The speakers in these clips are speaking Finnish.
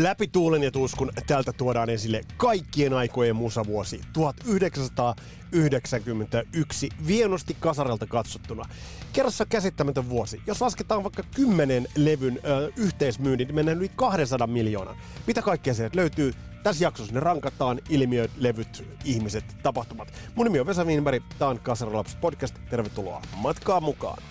Läpi tuulen ja tuskun täältä tuodaan esille kaikkien aikojen musavuosi 1991 vienosti kasarelta katsottuna. Kerrassa käsittämätön vuosi. Jos lasketaan vaikka kymmenen levyn ö, yhteismyynnin, niin mennään yli 200 miljoonan. Mitä kaikkea sieltä löytyy? Tässä jaksossa ne rankataan ilmiöt, levyt, ihmiset, tapahtumat. Mun nimi on Vesa Wienberg, tää on Kasaralapset podcast. Tervetuloa matkaa mukaan.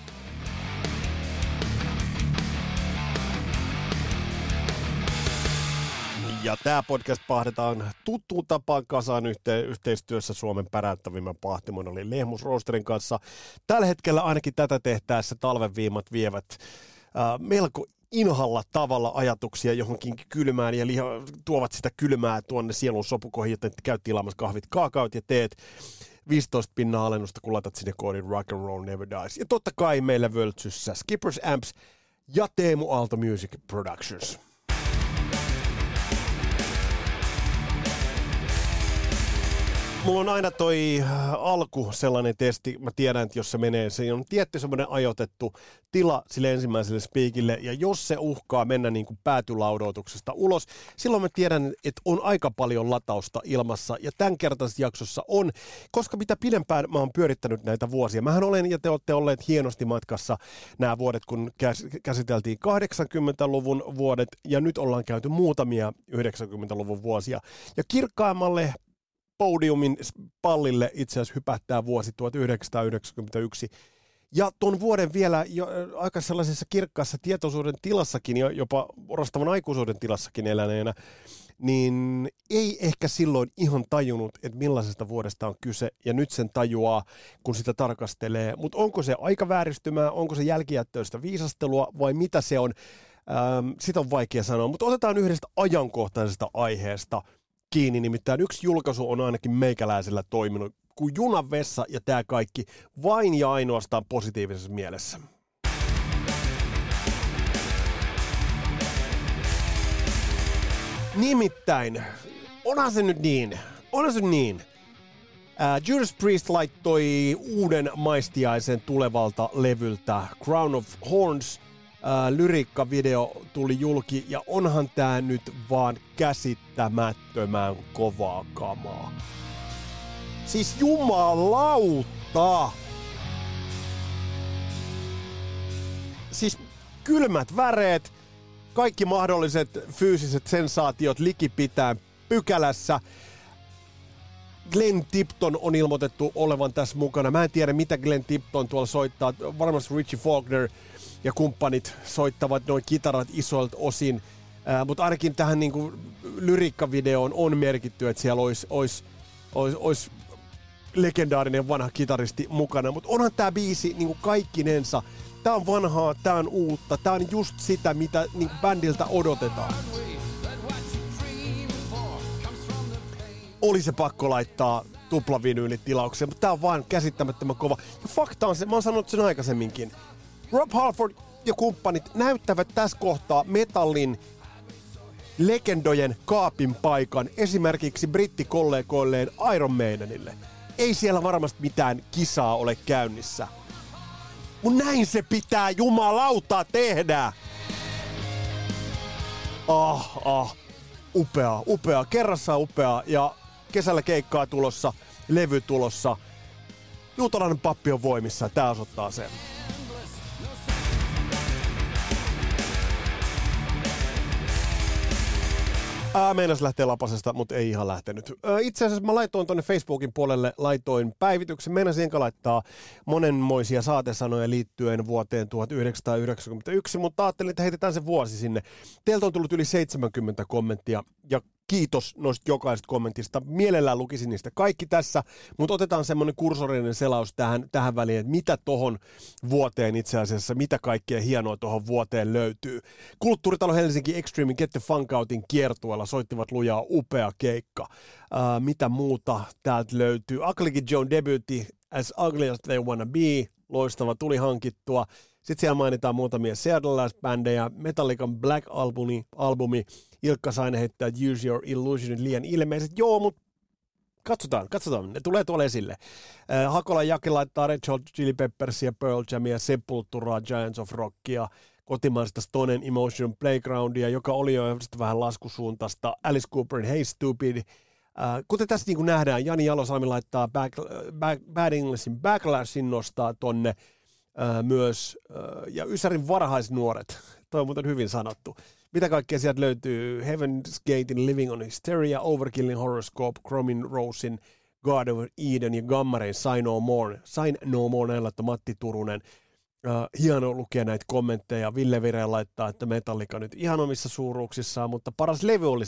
Ja tämä podcast pahdetaan tuttuun tapaan kasaan yhte- yhteistyössä Suomen päräyttävimmän pahtimon oli Lehmus Roasterin kanssa. Tällä hetkellä ainakin tätä tehtäessä talven viimat vievät äh, melko inhalla tavalla ajatuksia johonkin kylmään ja liha, tuovat sitä kylmää tuonne sielun sopukoihin, joten käyt tilaamassa kahvit, kaakaot ja teet 15 pinnaa alennusta, kun laitat sinne koodin Rock and Roll Never Dies. Ja totta kai meillä völtsyssä Skippers Amps ja Teemu Aalto Music Productions. Mulla on aina toi äh, alku sellainen testi, mä tiedän, että jos se menee, se on tietty semmoinen ajoitettu tila sille ensimmäiselle spiikille, ja jos se uhkaa mennä niin kuin päätylaudautuksesta ulos, silloin mä tiedän, että on aika paljon latausta ilmassa, ja tämän kertaisessa jaksossa on, koska mitä pidempään mä oon pyörittänyt näitä vuosia, mähän olen, ja te olette olleet hienosti matkassa nämä vuodet, kun käs- käsiteltiin 80-luvun vuodet, ja nyt ollaan käyty muutamia 90-luvun vuosia, ja kirkkaammalle podiumin pallille itse asiassa hypähtää vuosi 1991. Ja tuon vuoden vielä jo, aika sellaisessa kirkkaassa tietoisuuden tilassakin, jo, jopa orastavan aikuisuuden tilassakin eläneenä, niin ei ehkä silloin ihan tajunnut, että millaisesta vuodesta on kyse, ja nyt sen tajuaa, kun sitä tarkastelee. Mutta onko se aikavääristymää, onko se jälkijättöistä viisastelua, vai mitä se on, ähm, sitä on vaikea sanoa. Mutta otetaan yhdestä ajankohtaisesta aiheesta – kiinni, nimittäin yksi julkaisu on ainakin meikäläisellä toiminut kuin junavessa ja tämä kaikki vain ja ainoastaan positiivisessa mielessä. Nimittäin, onhan se nyt niin, onhan se niin. Uh, Judas Priest laittoi uuden maistiaisen tulevalta levyltä Crown of Horns – ää, lyrikkavideo tuli julki ja onhan tää nyt vaan käsittämättömän kovaa kamaa. Siis jumalauta! Siis kylmät väreet, kaikki mahdolliset fyysiset sensaatiot likipitään pykälässä. Glenn Tipton on ilmoitettu olevan tässä mukana. Mä en tiedä, mitä Glenn Tipton tuolla soittaa. Varmasti Richie Faulkner ja kumppanit soittavat noin kitarat isoilta osin. Ää, mutta ainakin tähän niin kuin, lyrikkavideoon on merkitty, että siellä olisi, olisi, olisi, olisi legendaarinen vanha kitaristi mukana. Mutta onhan tämä biisi niin kuin kaikkinensa. Tämä on vanhaa, tämä on uutta, tämä on just sitä, mitä niin kuin bändiltä odotetaan. Oli se pakko laittaa tuplavinyylitilaukseen, mutta tämä on vaan käsittämättömän kova. Ja fakta on se, mä oon sanonut sen aikaisemminkin, Rob Halford ja kumppanit näyttävät tässä kohtaa metallin legendojen kaapin paikan esimerkiksi brittikollegoilleen Iron Maidenille. Ei siellä varmasti mitään kisaa ole käynnissä. Mun näin se pitää jumalauta tehdä! Ah, ah. Upea, upea. Kerrassa upea. Ja kesällä keikkaa tulossa, levy tulossa. Juutalainen pappi on voimissa, tää osoittaa sen. Ää, meinas lähtee lapasesta, mutta ei ihan lähtenyt. Ää, itse asiassa mä laitoin tuonne Facebookin puolelle, laitoin päivityksen. Meinasin enkä laittaa monenmoisia saatesanoja liittyen vuoteen 1991, mutta ajattelin, että heitetään se vuosi sinne. Teiltä on tullut yli 70 kommenttia ja kiitos noista jokaisesta kommentista. Mielellään lukisin niistä kaikki tässä, mutta otetaan semmoinen kursorinen selaus tähän, tähän väliin, että mitä tohon vuoteen itse asiassa, mitä kaikkea hienoa tohon vuoteen löytyy. Kulttuuritalo Helsinki Extreme Get the Funk Outin kiertueella soittivat lujaa upea keikka. Uh, mitä muuta täältä löytyy? Aklikin Joan debutti As Ugly As They Wanna Be, loistava, tuli hankittua. Sitten siellä mainitaan muutamia Seattle-bändejä, Metallican Black Albumi, albumi Ilkka Saine heittää Use Your Illusion liian ilmeiset. Joo, mutta katsotaan, katsotaan, ne tulee tuolla esille. Äh, Hakola Jaki laittaa Red Hot Chili Peppersia, Pearl Jamia, Sepulturaa, Giants of Rockia, kotimaista Stonen Emotion Playgroundia, joka oli jo vähän laskusuuntaista, Alice Cooperin Hey Stupid, äh, kuten tässä niin kuin nähdään, Jani Jalosalmi laittaa back, back, Bad Englishin Backlashin nostaa tonne äh, myös, äh, ja Ysärin varhaisnuoret, toi on muuten hyvin sanottu. Mitä kaikkea sieltä löytyy? Heaven's Gatein Living on Hysteria, Overkillin Horoscope, Chromin Rosein God of Eden ja Gammarein Sign No More. Sign No More näillä, Matti Turunen. Uh, hieno lukea näitä kommentteja. Ville Vire laittaa, että Metallica nyt ihan omissa suuruuksissaan, mutta paras levy oli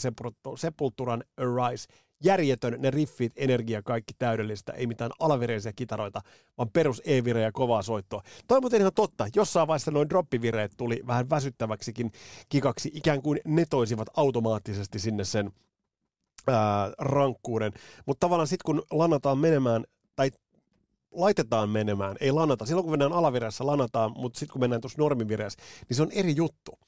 Sepulturan Arise. Järjetön, ne riffit, energia, kaikki täydellistä, ei mitään alavireisiä kitaroita, vaan perus e ja kovaa soittoa. Toi muuten ihan totta, jossain vaiheessa noin droppivireet tuli vähän väsyttäväksikin kikaksi, ikään kuin ne toisivat automaattisesti sinne sen ää, rankkuuden. Mutta tavallaan sitten kun lanataan menemään, tai laitetaan menemään, ei lanata. Silloin kun mennään alavireessä, lanataan, mutta sitten kun mennään tuossa normivireessä, niin se on eri juttu.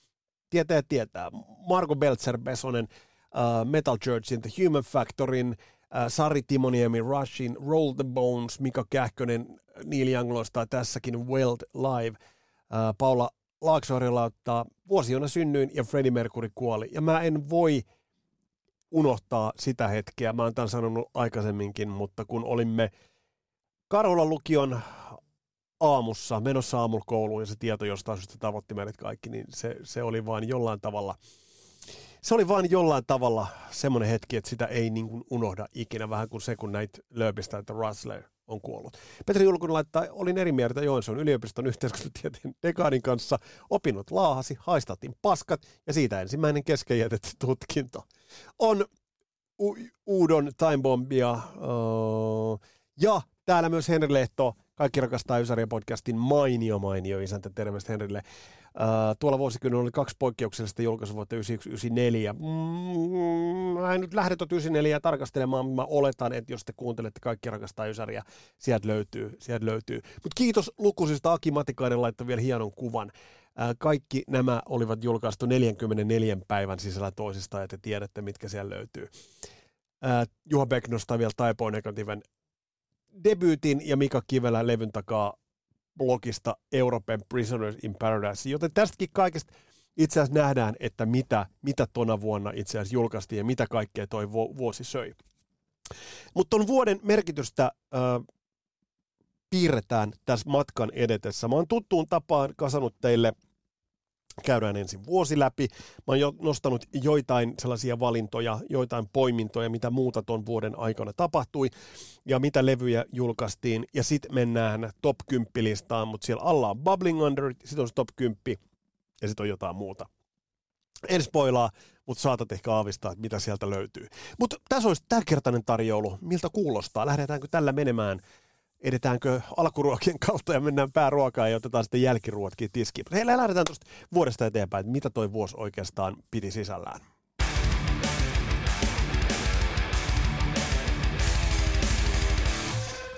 Tietää tietää. Marko Belzer, Besonen, uh, Metal Churchin, The Human Factorin, uh, Sari Timoniemi, Rushin, Roll the Bones, Mika Kähkönen, Neil Young loistaa tässäkin Weld Live, uh, Paula Laaksoari lauttaa Vuosi, jona synnyin ja Freddie Mercury kuoli. Ja mä en voi unohtaa sitä hetkeä, mä oon tämän sanonut aikaisemminkin, mutta kun olimme Karhulan lukion aamussa, menossa aamulla kouluun ja se tieto jostain syystä tavoitti meidät kaikki, niin se, se oli vain jollain tavalla, se oli vain jollain tavalla semmoinen hetki, että sitä ei niin kuin unohda ikinä, vähän kuin se, kun näitä lööpistä, että Russell on kuollut. Petri Julkun laittaa, olin eri mieltä Joensuun yliopiston yhteiskuntatieteen dekaanin kanssa, opinnot laahasi, haistattiin paskat ja siitä ensimmäinen kesken jätetty tutkinto. On U- Uudon Time Bombia uh, ja Täällä myös Henri Lehto, kaikki rakastaa Ysäriä podcastin mainio mainio isäntä, terveistä Henrille. Uh, tuolla vuosikymmenellä oli kaksi poikkeuksellista julkaisuvuotta 1994. Mm, mä en nyt lähde 94 tarkastelemaan, mä oletan, että jos te kuuntelette kaikki rakastaa Ysäriä, sieltä löytyy, sieltä löytyy. Mutta kiitos lukuisista, Aki Matikainen laittoi vielä hienon kuvan. Uh, kaikki nämä olivat julkaistu 44 päivän sisällä toisista, ja te tiedätte, mitkä siellä löytyy. Uh, Juha Beck nostaa vielä Taipoon negatiiven debyytin ja Mika Kivelä levyn takaa blogista European Prisoners in Paradise. Joten tästäkin kaikesta itse asiassa nähdään, että mitä, mitä tona vuonna itse asiassa julkaistiin ja mitä kaikkea toi vuosi söi. Mutta ton vuoden merkitystä äh, piirretään tässä matkan edetessä. Mä oon tuttuun tapaan kasannut teille – käydään ensin vuosi läpi. Mä oon jo nostanut joitain sellaisia valintoja, joitain poimintoja, mitä muuta ton vuoden aikana tapahtui ja mitä levyjä julkaistiin. Ja sitten mennään top 10 listaan, mutta siellä alla on Bubbling Under, sitten on top 10 ja sitten on jotain muuta. En spoilaa, mutta saatat ehkä aavistaa, että mitä sieltä löytyy. Mutta tässä olisi tämänkertainen tarjoulu. Miltä kuulostaa? Lähdetäänkö tällä menemään edetäänkö alkuruokien kautta ja mennään pääruokaan ja otetaan sitten jälkiruotkin tiskiin. Heillä lähdetään tuosta vuodesta eteenpäin, että mitä toi vuosi oikeastaan piti sisällään.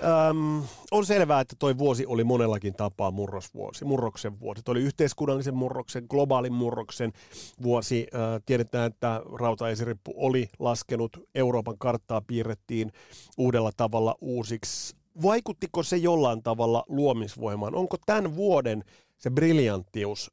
Öm, on selvää, että toi vuosi oli monellakin tapaa murrosvuosi, murroksen vuosi. Toi oli yhteiskunnallisen murroksen, globaalin murroksen vuosi. Ö, tiedetään, että rautaesirippu oli laskenut, Euroopan karttaa piirrettiin uudella tavalla uusiksi vaikuttiko se jollain tavalla luomisvoimaan? Onko tämän vuoden se briljanttius,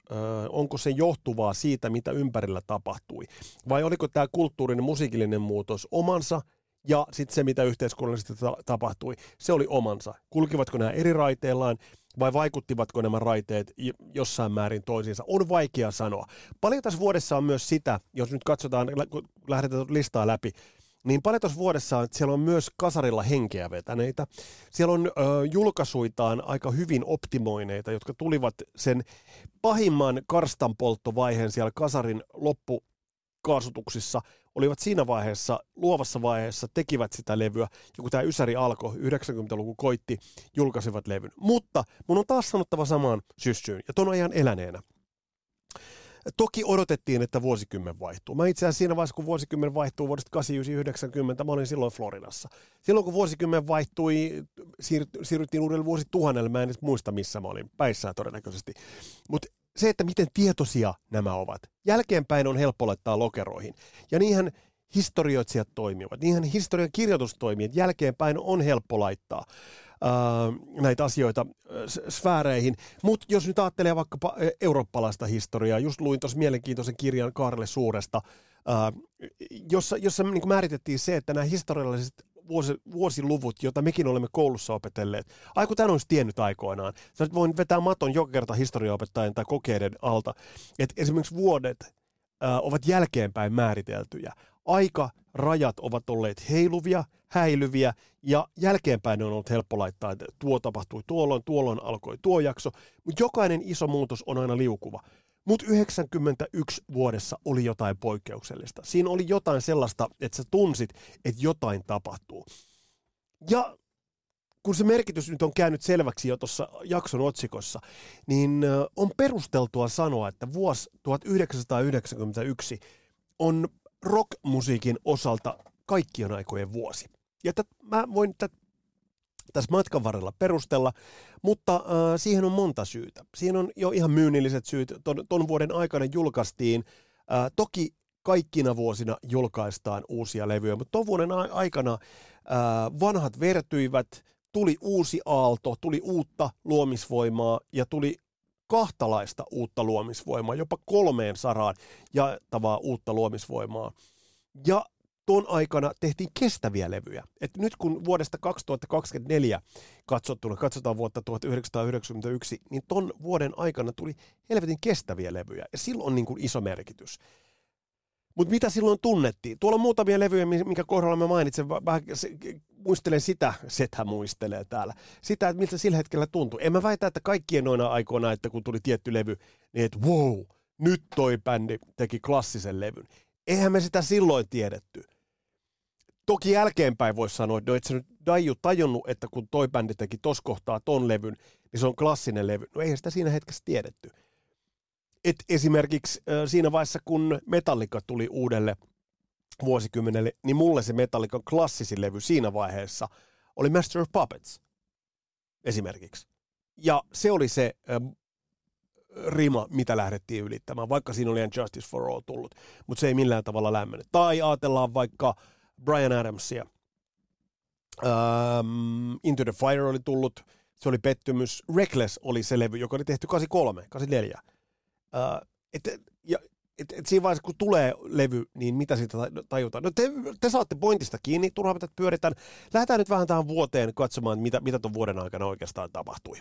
onko se johtuvaa siitä, mitä ympärillä tapahtui? Vai oliko tämä kulttuurinen musiikillinen muutos omansa ja sitten se, mitä yhteiskunnallisesti ta- tapahtui, se oli omansa. Kulkivatko nämä eri raiteillaan vai vaikuttivatko nämä raiteet jossain määrin toisiinsa? On vaikea sanoa. Paljon tässä vuodessa on myös sitä, jos nyt katsotaan, lähdetään listaa läpi, niin paljon tuossa vuodessa että siellä on myös kasarilla henkeä vetäneitä. Siellä on ö, julkaisuitaan aika hyvin optimoineita, jotka tulivat sen pahimman karstanpolttovaiheen siellä kasarin loppukaasutuksissa, olivat siinä vaiheessa, luovassa vaiheessa, tekivät sitä levyä, ja kun tämä Ysäri alkoi, 90-luku koitti, julkaisivat levyn. Mutta mun on taas sanottava samaan syssyyn, ja ton ajan eläneenä. Toki odotettiin, että vuosikymmen vaihtuu. Mä itse asiassa siinä vaiheessa, kun vuosikymmen vaihtuu vuodesta 89-90, mä olin silloin Floridassa. Silloin kun vuosikymmen vaihtui, siirryttiin uudelle vuosituhannelle, mä en edes muista missä mä olin, päissään todennäköisesti. Mutta se, että miten tietoisia nämä ovat. Jälkeenpäin on helppo laittaa lokeroihin. Ja niinhän historioitsijat toimivat, niinhän historian kirjoitustoimijat jälkeenpäin on helppo laittaa näitä asioita sfääreihin. Mutta jos nyt ajattelee vaikkapa eurooppalaista historiaa, just luin tuossa mielenkiintoisen kirjan Kaarelle Suuresta, jossa, jossa niin määritettiin se, että nämä historialliset vuosi, vuosiluvut, joita mekin olemme koulussa opetelleet. Ai kun tämän olisi tiennyt aikoinaan. Sä voin vetää maton joka kerta historiaopettajan tai kokeiden alta. Että esimerkiksi vuodet äh, ovat jälkeenpäin määriteltyjä. Aika rajat ovat olleet heiluvia, häilyviä ja jälkeenpäin on ollut helppo laittaa, että tuo tapahtui tuolloin, tuolloin alkoi tuo jakso, mutta jokainen iso muutos on aina liukuva. Mutta 91 vuodessa oli jotain poikkeuksellista. Siinä oli jotain sellaista, että sä tunsit, että jotain tapahtuu. Ja kun se merkitys nyt on käynyt selväksi jo tuossa jakson otsikossa, niin on perusteltua sanoa, että vuosi 1991 on rockmusiikin osalta kaikkien aikojen vuosi. Ja tät, mä voin tät, tässä matkan varrella perustella, mutta äh, siihen on monta syytä. Siihen on jo ihan myynnilliset syyt. Ton, ton vuoden aikana julkaistiin, äh, toki kaikkina vuosina julkaistaan uusia levyjä, mutta ton vuoden aikana äh, vanhat vertyivät, tuli uusi aalto, tuli uutta luomisvoimaa ja tuli kahtalaista uutta luomisvoimaa, jopa kolmeen saraan jaettavaa uutta luomisvoimaa. Ja tuon aikana tehtiin kestäviä levyjä. Et nyt kun vuodesta 2024 katsottuna, katsotaan vuotta 1991, niin ton vuoden aikana tuli helvetin kestäviä levyjä. Ja silloin on niin kuin iso merkitys. Mutta mitä silloin tunnettiin? Tuolla on muutamia levyjä, minkä kohdalla mä mainitsen, vähän muistelen sitä, setä muistelee täällä, sitä, että miltä sillä hetkellä tuntui. En mä väitä, että kaikkien noina aikoina, että kun tuli tietty levy, niin että wow, nyt toi bändi teki klassisen levyn. Eihän me sitä silloin tiedetty. Toki jälkeenpäin voisi sanoa, että no et sä nyt Daju tajunnut, että kun toi bändi teki tos kohtaa ton levyn, niin se on klassinen levy. No eihän sitä siinä hetkessä tiedetty. Et esimerkiksi siinä vaiheessa, kun Metallica tuli uudelle vuosikymmenelle, niin mulle se Metallican klassisin levy siinä vaiheessa oli Master of Puppets esimerkiksi. Ja se oli se rima, mitä lähdettiin ylittämään, vaikka siinä oli Justice for All tullut, mutta se ei millään tavalla lämmennyt. Tai ajatellaan vaikka Brian Adamsia. Um, Into the Fire oli tullut, se oli pettymys. Reckless oli se levy, joka oli tehty 83, 84. Uh, et, ja, et, et siinä vaiheessa, kun tulee levy, niin mitä siitä tajutaan? No te, te saatte pointista kiinni, turhaan pyöritään. Lähdetään nyt vähän tähän vuoteen katsomaan, mitä, mitä tuon vuoden aikana oikeastaan tapahtui.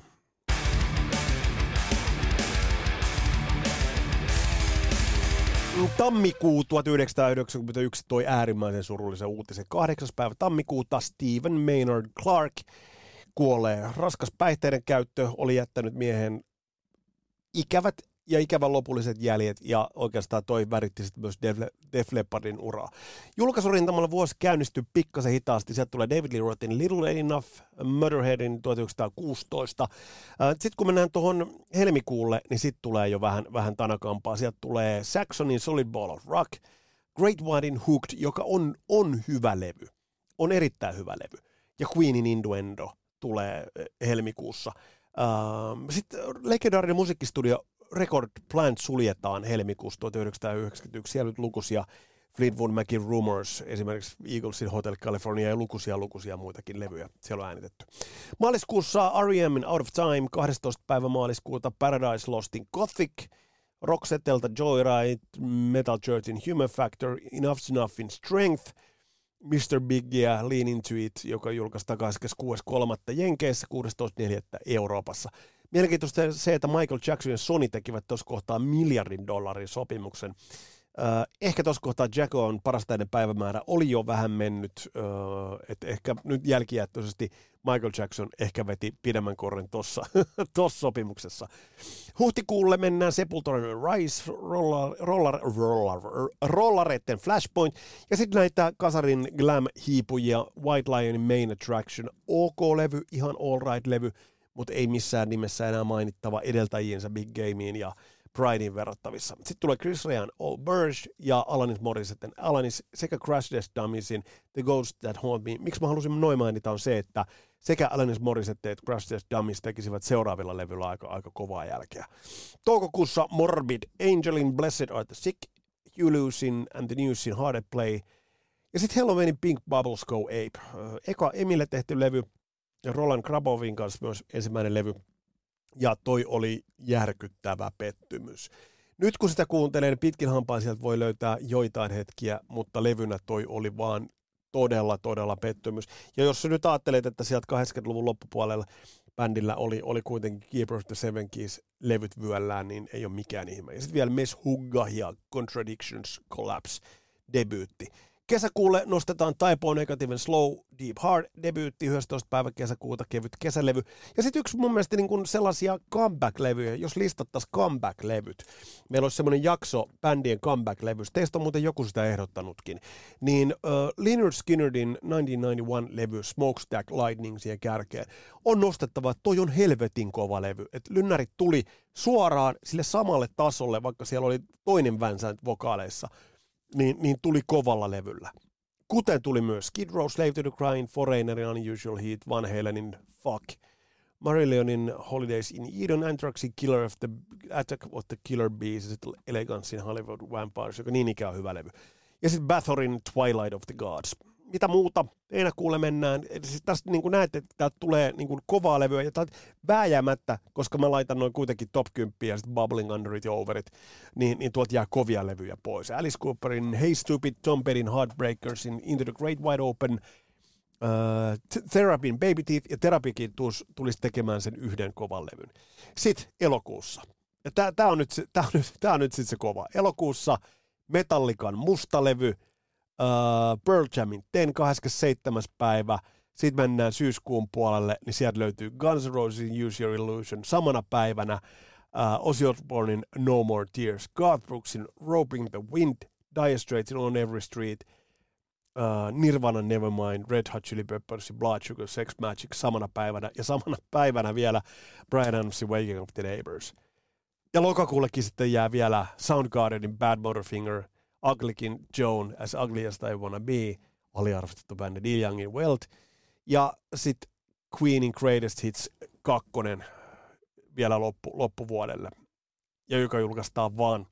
Tammikuu 1991 toi äärimmäisen surullisen uutisen. 8. päivä tammikuuta Stephen Maynard Clark kuolee. Raskas päihteiden käyttö oli jättänyt miehen ikävät ja ikävän lopulliset jäljet, ja oikeastaan toi väritti sitten myös Def, Leppardin uraa. Julkaisurintamalla vuosi käynnistyi pikkasen hitaasti. Sieltä tulee David Lee Rothin Little Enough, Murderheadin 1916. Sitten kun mennään tuohon helmikuulle, niin sitten tulee jo vähän, vähän tanakampaa. Sieltä tulee Saxonin Solid Ball of Rock, Great Whitein Hooked, joka on, on hyvä levy. On erittäin hyvä levy. Ja Queenin Innuendo tulee helmikuussa. Sitten legendaarinen musiikkistudio Record Plant suljetaan helmikuussa 1991. Siellä nyt lukuisia Fleetwood Macin Rumors, esimerkiksi Eaglesin Hotel California ja lukuisia lukuisia muitakin levyjä siellä on äänitetty. Maaliskuussa R.E.M:in Out of Time, 12. päivä maaliskuuta Paradise Lostin Gothic, Roxettelta Joyride, Metal Churchin Human Factor, Enough's Enough in Strength, Mr. Big ja Lean Into It, joka julkaistaan 26.3. Jenkeissä, 16.4. Euroopassa. Mielenkiintoista se, että Michael Jackson ja Sony tekivät tuossa kohtaa miljardin dollarin sopimuksen. ehkä tuossa kohtaa Jacko on parasta ennen päivämäärä oli jo vähän mennyt, että ehkä nyt jälkijättöisesti Michael Jackson ehkä veti pidemmän korren tuossa sopimuksessa. Huhtikuulle mennään Sepulturan Rise, roller, roller, roller, rollareiden Flashpoint ja sitten näitä kasarin glam-hiipujia White Lionin Main Attraction, OK-levy, ihan all right-levy, mutta ei missään nimessä enää mainittava edeltäjiensä Big Gameen ja Pridein verrattavissa. Sitten tulee Chris Ryan, Old ja Alanis Morissette. Alanis sekä Crash Test Dummiesin The Ghost That Haunt Me. Miksi mä halusin noin mainita on se, että sekä Alanis Morissette että Crash Test Dummies tekisivät seuraavilla levyillä aika, aika kovaa jälkeä. Toukokuussa Morbid, Angelin Blessed Are the Sick, Hulusin and the Newsin Hard Play – ja sitten Halloweenin Pink Bubbles Go Ape. Eka Emille tehty levy, Roland Krabovin kanssa myös ensimmäinen levy, ja toi oli järkyttävä pettymys. Nyt kun sitä kuuntelee, niin pitkin hampaan sieltä voi löytää joitain hetkiä, mutta levynä toi oli vaan todella, todella pettymys. Ja jos sä nyt ajattelet, että sieltä 80-luvun loppupuolella bändillä oli, oli kuitenkin Keeper of the Seven Keys levyt vyöllään, niin ei ole mikään ihme. Ja sitten vielä Mes Hugga ja Contradictions Collapse debyytti. Kesäkuulle nostetaan Taipo Negativen Slow Deep Hard debyytti 11. päivä kesäkuuta kevyt kesälevy. Ja sitten yksi mun mielestä niin kuin sellaisia comeback-levyjä, jos listattaisiin comeback-levyt. Meillä olisi semmoinen jakso bändien comeback-levystä. Teistä on muuten joku sitä ehdottanut,kin Niin uh, Leonard Skinnerin 1991-levy Smokestack Lightning siihen kärkeen on nostettava, että toi on helvetin kova levy. Että lynnärit tuli suoraan sille samalle tasolle, vaikka siellä oli toinen vänsä vokaaleissa – niin, niin tuli kovalla levyllä. Kuten tuli myös Skid Row, Slave to the Crying, Foreignerin Unusual Heat, Van Halenin Fuck, Marillionin Holidays in Eden, Anthraxin Killer of the Attack of the Killer Bees ja sitten Elegancein Hollywood Vampires, joka niin ikään on hyvä levy. Ja sitten Bathorin Twilight of the Gods mitä muuta, heinäkuulle mennään. Siis tästä niin kuin näette, että täältä tulee niin kuin kovaa levyä ja täältä vääjäämättä, koska mä laitan noin kuitenkin top 10 ja sitten Bubbling Underit ja Overit, niin, niin tuolta jää kovia levyjä pois. Alice Cooperin Hey Stupid, Tom Pettin Heartbreakersin Into the Great Wide Open, uh, Therapin Baby Teeth ja Terapikin tulisi tekemään sen yhden kovan levyn. Sitten elokuussa. Tää, on nyt, tää on nyt, tää on nyt sitten se kova. Elokuussa Metallikan musta levy, uh, Pearl Jamin teen 27. päivä, sitten mennään syyskuun puolelle, niin sieltä löytyy Guns N' Roses Use Your Illusion samana päivänä, uh, Ozzy Osbournein No More Tears, Garth Brooksin Roping the Wind, Dire Straitsin On Every Street, uh, Nirvana Nevermind, Red Hot Chili Peppers, Blood Sugar Sex Magic samana päivänä, ja samana päivänä vielä Brian Adamsin Waking Up the Neighbors. Ja lokakuullekin sitten jää vielä Soundgardenin Bad Motorfinger, Uglikin Joan, As Ugly As I Wanna Be, aliarvostettu bändi Neil Youngin Welt, ja sitten Queenin Greatest Hits 2 vielä loppu, loppuvuodelle, ja joka julkaistaan vaan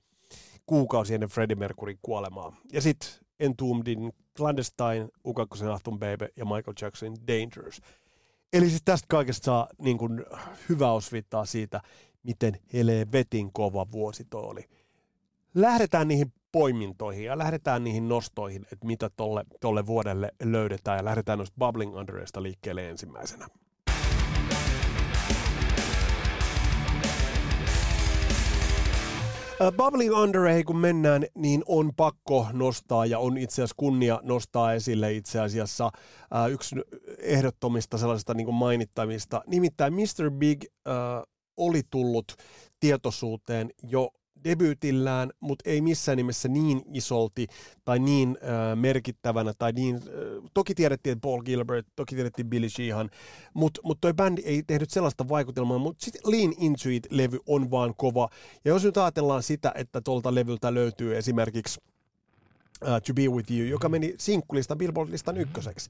kuukausi ennen Freddie Mercuryn kuolemaa. Ja sitten Entombedin Clandestine, U2 Ahtun Baby ja Michael Jacksonin Dangerous. Eli siis tästä kaikesta saa niin kun, hyvä osvittaa siitä, miten helvetin kova vuosi toi oli. Lähdetään niihin poimintoihin ja lähdetään niihin nostoihin, että mitä tolle, tolle vuodelle löydetään ja lähdetään noista Bubbling Underista liikkeelle ensimmäisenä. Bubbling Under, kun mennään, niin on pakko nostaa ja on itse asiassa kunnia nostaa esille itse asiassa yksi ehdottomista sellaisista niin mainittavista. Nimittäin Mr. Big äh, oli tullut tietoisuuteen jo debyytillään, mutta ei missään nimessä niin isolti tai niin äh, merkittävänä tai niin, äh, toki tiedettiin Paul Gilbert, toki tiedettiin Billy Sheehan, mutta mut toi bändi ei tehnyt sellaista vaikutelmaa, mutta sitten Lean Into It-levy on vaan kova. Ja jos nyt ajatellaan sitä, että tuolta levyltä löytyy esimerkiksi uh, To Be With You, joka meni sinkkulista Billboard-listan ykköseksi,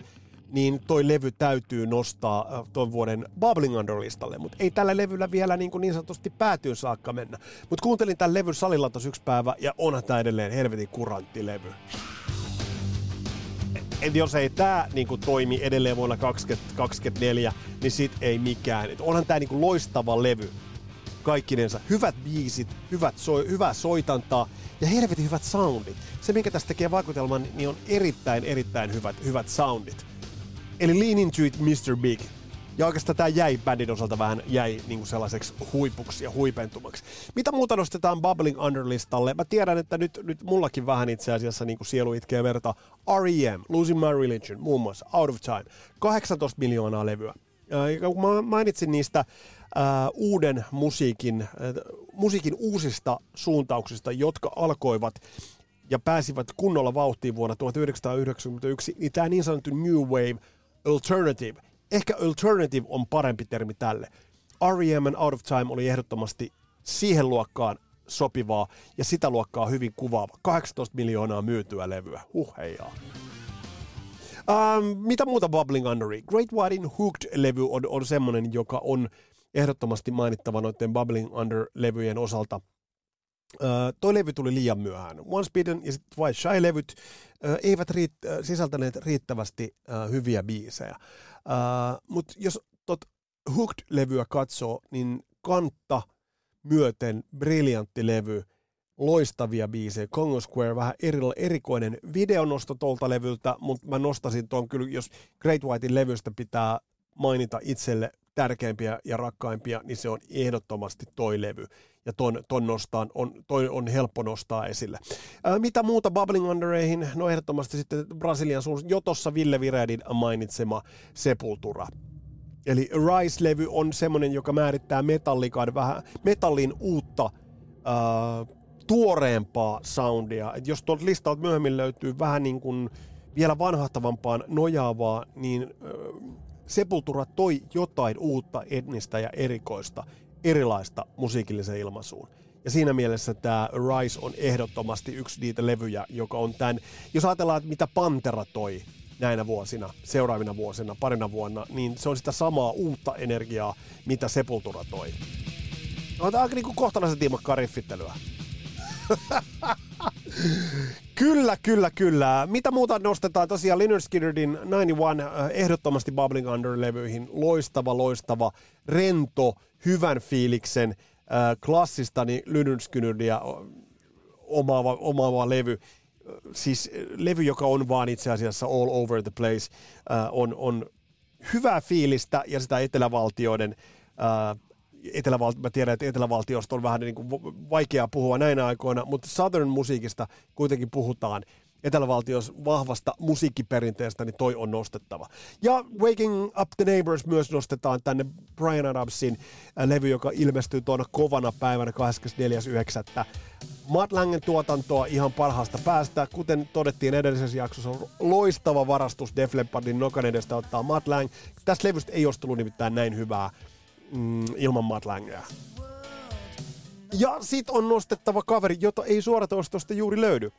niin toi levy täytyy nostaa äh, tuon vuoden Bubbling Under-listalle, mutta ei tällä levyllä vielä niin, kuin niin sanotusti päätyyn saakka mennä. Mutta kuuntelin tämän levyn salilla tuossa yksi päivä, ja onhan tämä edelleen helvetin kurantti levy. Et jos ei tämä niin kuin, toimi edelleen vuonna 2024, niin sit ei mikään. Et onhan tämä niin loistava levy kaikkinensa. Hyvät biisit, hyvät so, hyvää soitantaa ja helvetin hyvät soundit. Se, minkä tästä tekee vaikutelman, niin on erittäin, erittäin hyvät, hyvät soundit. Eli Lean Into It, Mr. Big. Ja oikeastaan tämä jäi bändin osalta vähän jäi niinku sellaiseksi huipuksi ja huipentumaksi. Mitä muuta nostetaan Bubbling Under-listalle? Mä tiedän, että nyt, nyt mullakin vähän itse asiassa niinku sielu itkee verta. R.E.M., Losing My Religion, muun muassa, Out of Time. 18 miljoonaa levyä. Ja kun mä mainitsin niistä uh, uuden musiikin, uh, musiikin uusista suuntauksista, jotka alkoivat ja pääsivät kunnolla vauhtiin vuonna 1991, niin tämä niin sanottu New Wave – alternative. Ehkä alternative on parempi termi tälle. R.E.M. Out of Time oli ehdottomasti siihen luokkaan sopivaa ja sitä luokkaa hyvin kuvaava. 18 miljoonaa myytyä levyä. Huh heijaa. Um, mitä muuta Bubbling Underi? Great Whitein Hooked-levy on, on semmoinen, joka on ehdottomasti mainittava noiden Bubbling Under-levyjen osalta. Toi levy tuli liian myöhään. One Speeden ja sitten White Shy-levyt uh, eivät riitt- sisältäneet riittävästi hyviä biisejä. Mutta jos tot Hooked-levyä katsoo, niin kantta myöten briljantti levy, loistavia biisejä. Congo Square, vähän eri, erikoinen videonosto tuolta levyltä, mutta mä nostasin tuon kyllä, jos Great Whitein levystä pitää mainita itselle tärkeimpiä ja rakkaimpia, niin se on ehdottomasti toi levy. Ja ton, ton nostaan on, toi on helppo nostaa esille. Ää, mitä muuta Bubbling Undereihin? No ehdottomasti sitten Brasilian suus, jo tuossa Ville Viredin mainitsema Sepultura. Eli Rise-levy on semmoinen, joka määrittää metallikan vähän, metallin uutta ää, tuoreempaa soundia. Et jos tuolta listalta myöhemmin löytyy vähän niin kuin vielä vanhahtavampaan nojaavaa, niin Sepultura toi jotain uutta, etnistä ja erikoista, erilaista musiikilliseen ilmaisuun. Ja siinä mielessä tämä Rise on ehdottomasti yksi niitä levyjä, joka on tämän, jos ajatellaan, että mitä Pantera toi näinä vuosina, seuraavina vuosina, parina vuonna, niin se on sitä samaa uutta energiaa, mitä Sepultura toi. No, tämä on niin kuin kohtalaisen tiimakkaa riffittelyä. kyllä, kyllä, kyllä. Mitä muuta nostetaan? Tosiaan Leonard Skinnerdin 91 äh, ehdottomasti Bubbling Under-levyihin. Loistava, loistava, rento, hyvän fiiliksen, äh, klassistani Leonard Skinnerdia omaava, omaava levy siis levy, joka on vaan itse asiassa all over the place, äh, on, on hyvää fiilistä ja sitä etelävaltioiden äh, eteläval- mä tiedän, että etelävaltiosta on vähän niin kuin vaikeaa puhua näinä aikoina, mutta Southern musiikista kuitenkin puhutaan etelävaltiossa vahvasta musiikkiperinteestä, niin toi on nostettava. Ja Waking Up the Neighbors myös nostetaan tänne Brian Adamsin äh, levy, joka ilmestyy tuona kovana päivänä 24.9. Matt Langen tuotantoa ihan parhaasta päästä. Kuten todettiin edellisessä jaksossa, on loistava varastus Def Leppardin nokan edestä ottaa Matt Lang. Tästä levystä ei olisi tullut nimittäin näin hyvää mm, ilman Matt Langea. Ja sit on nostettava kaveri, jota ei suoratoistosta juuri löydy.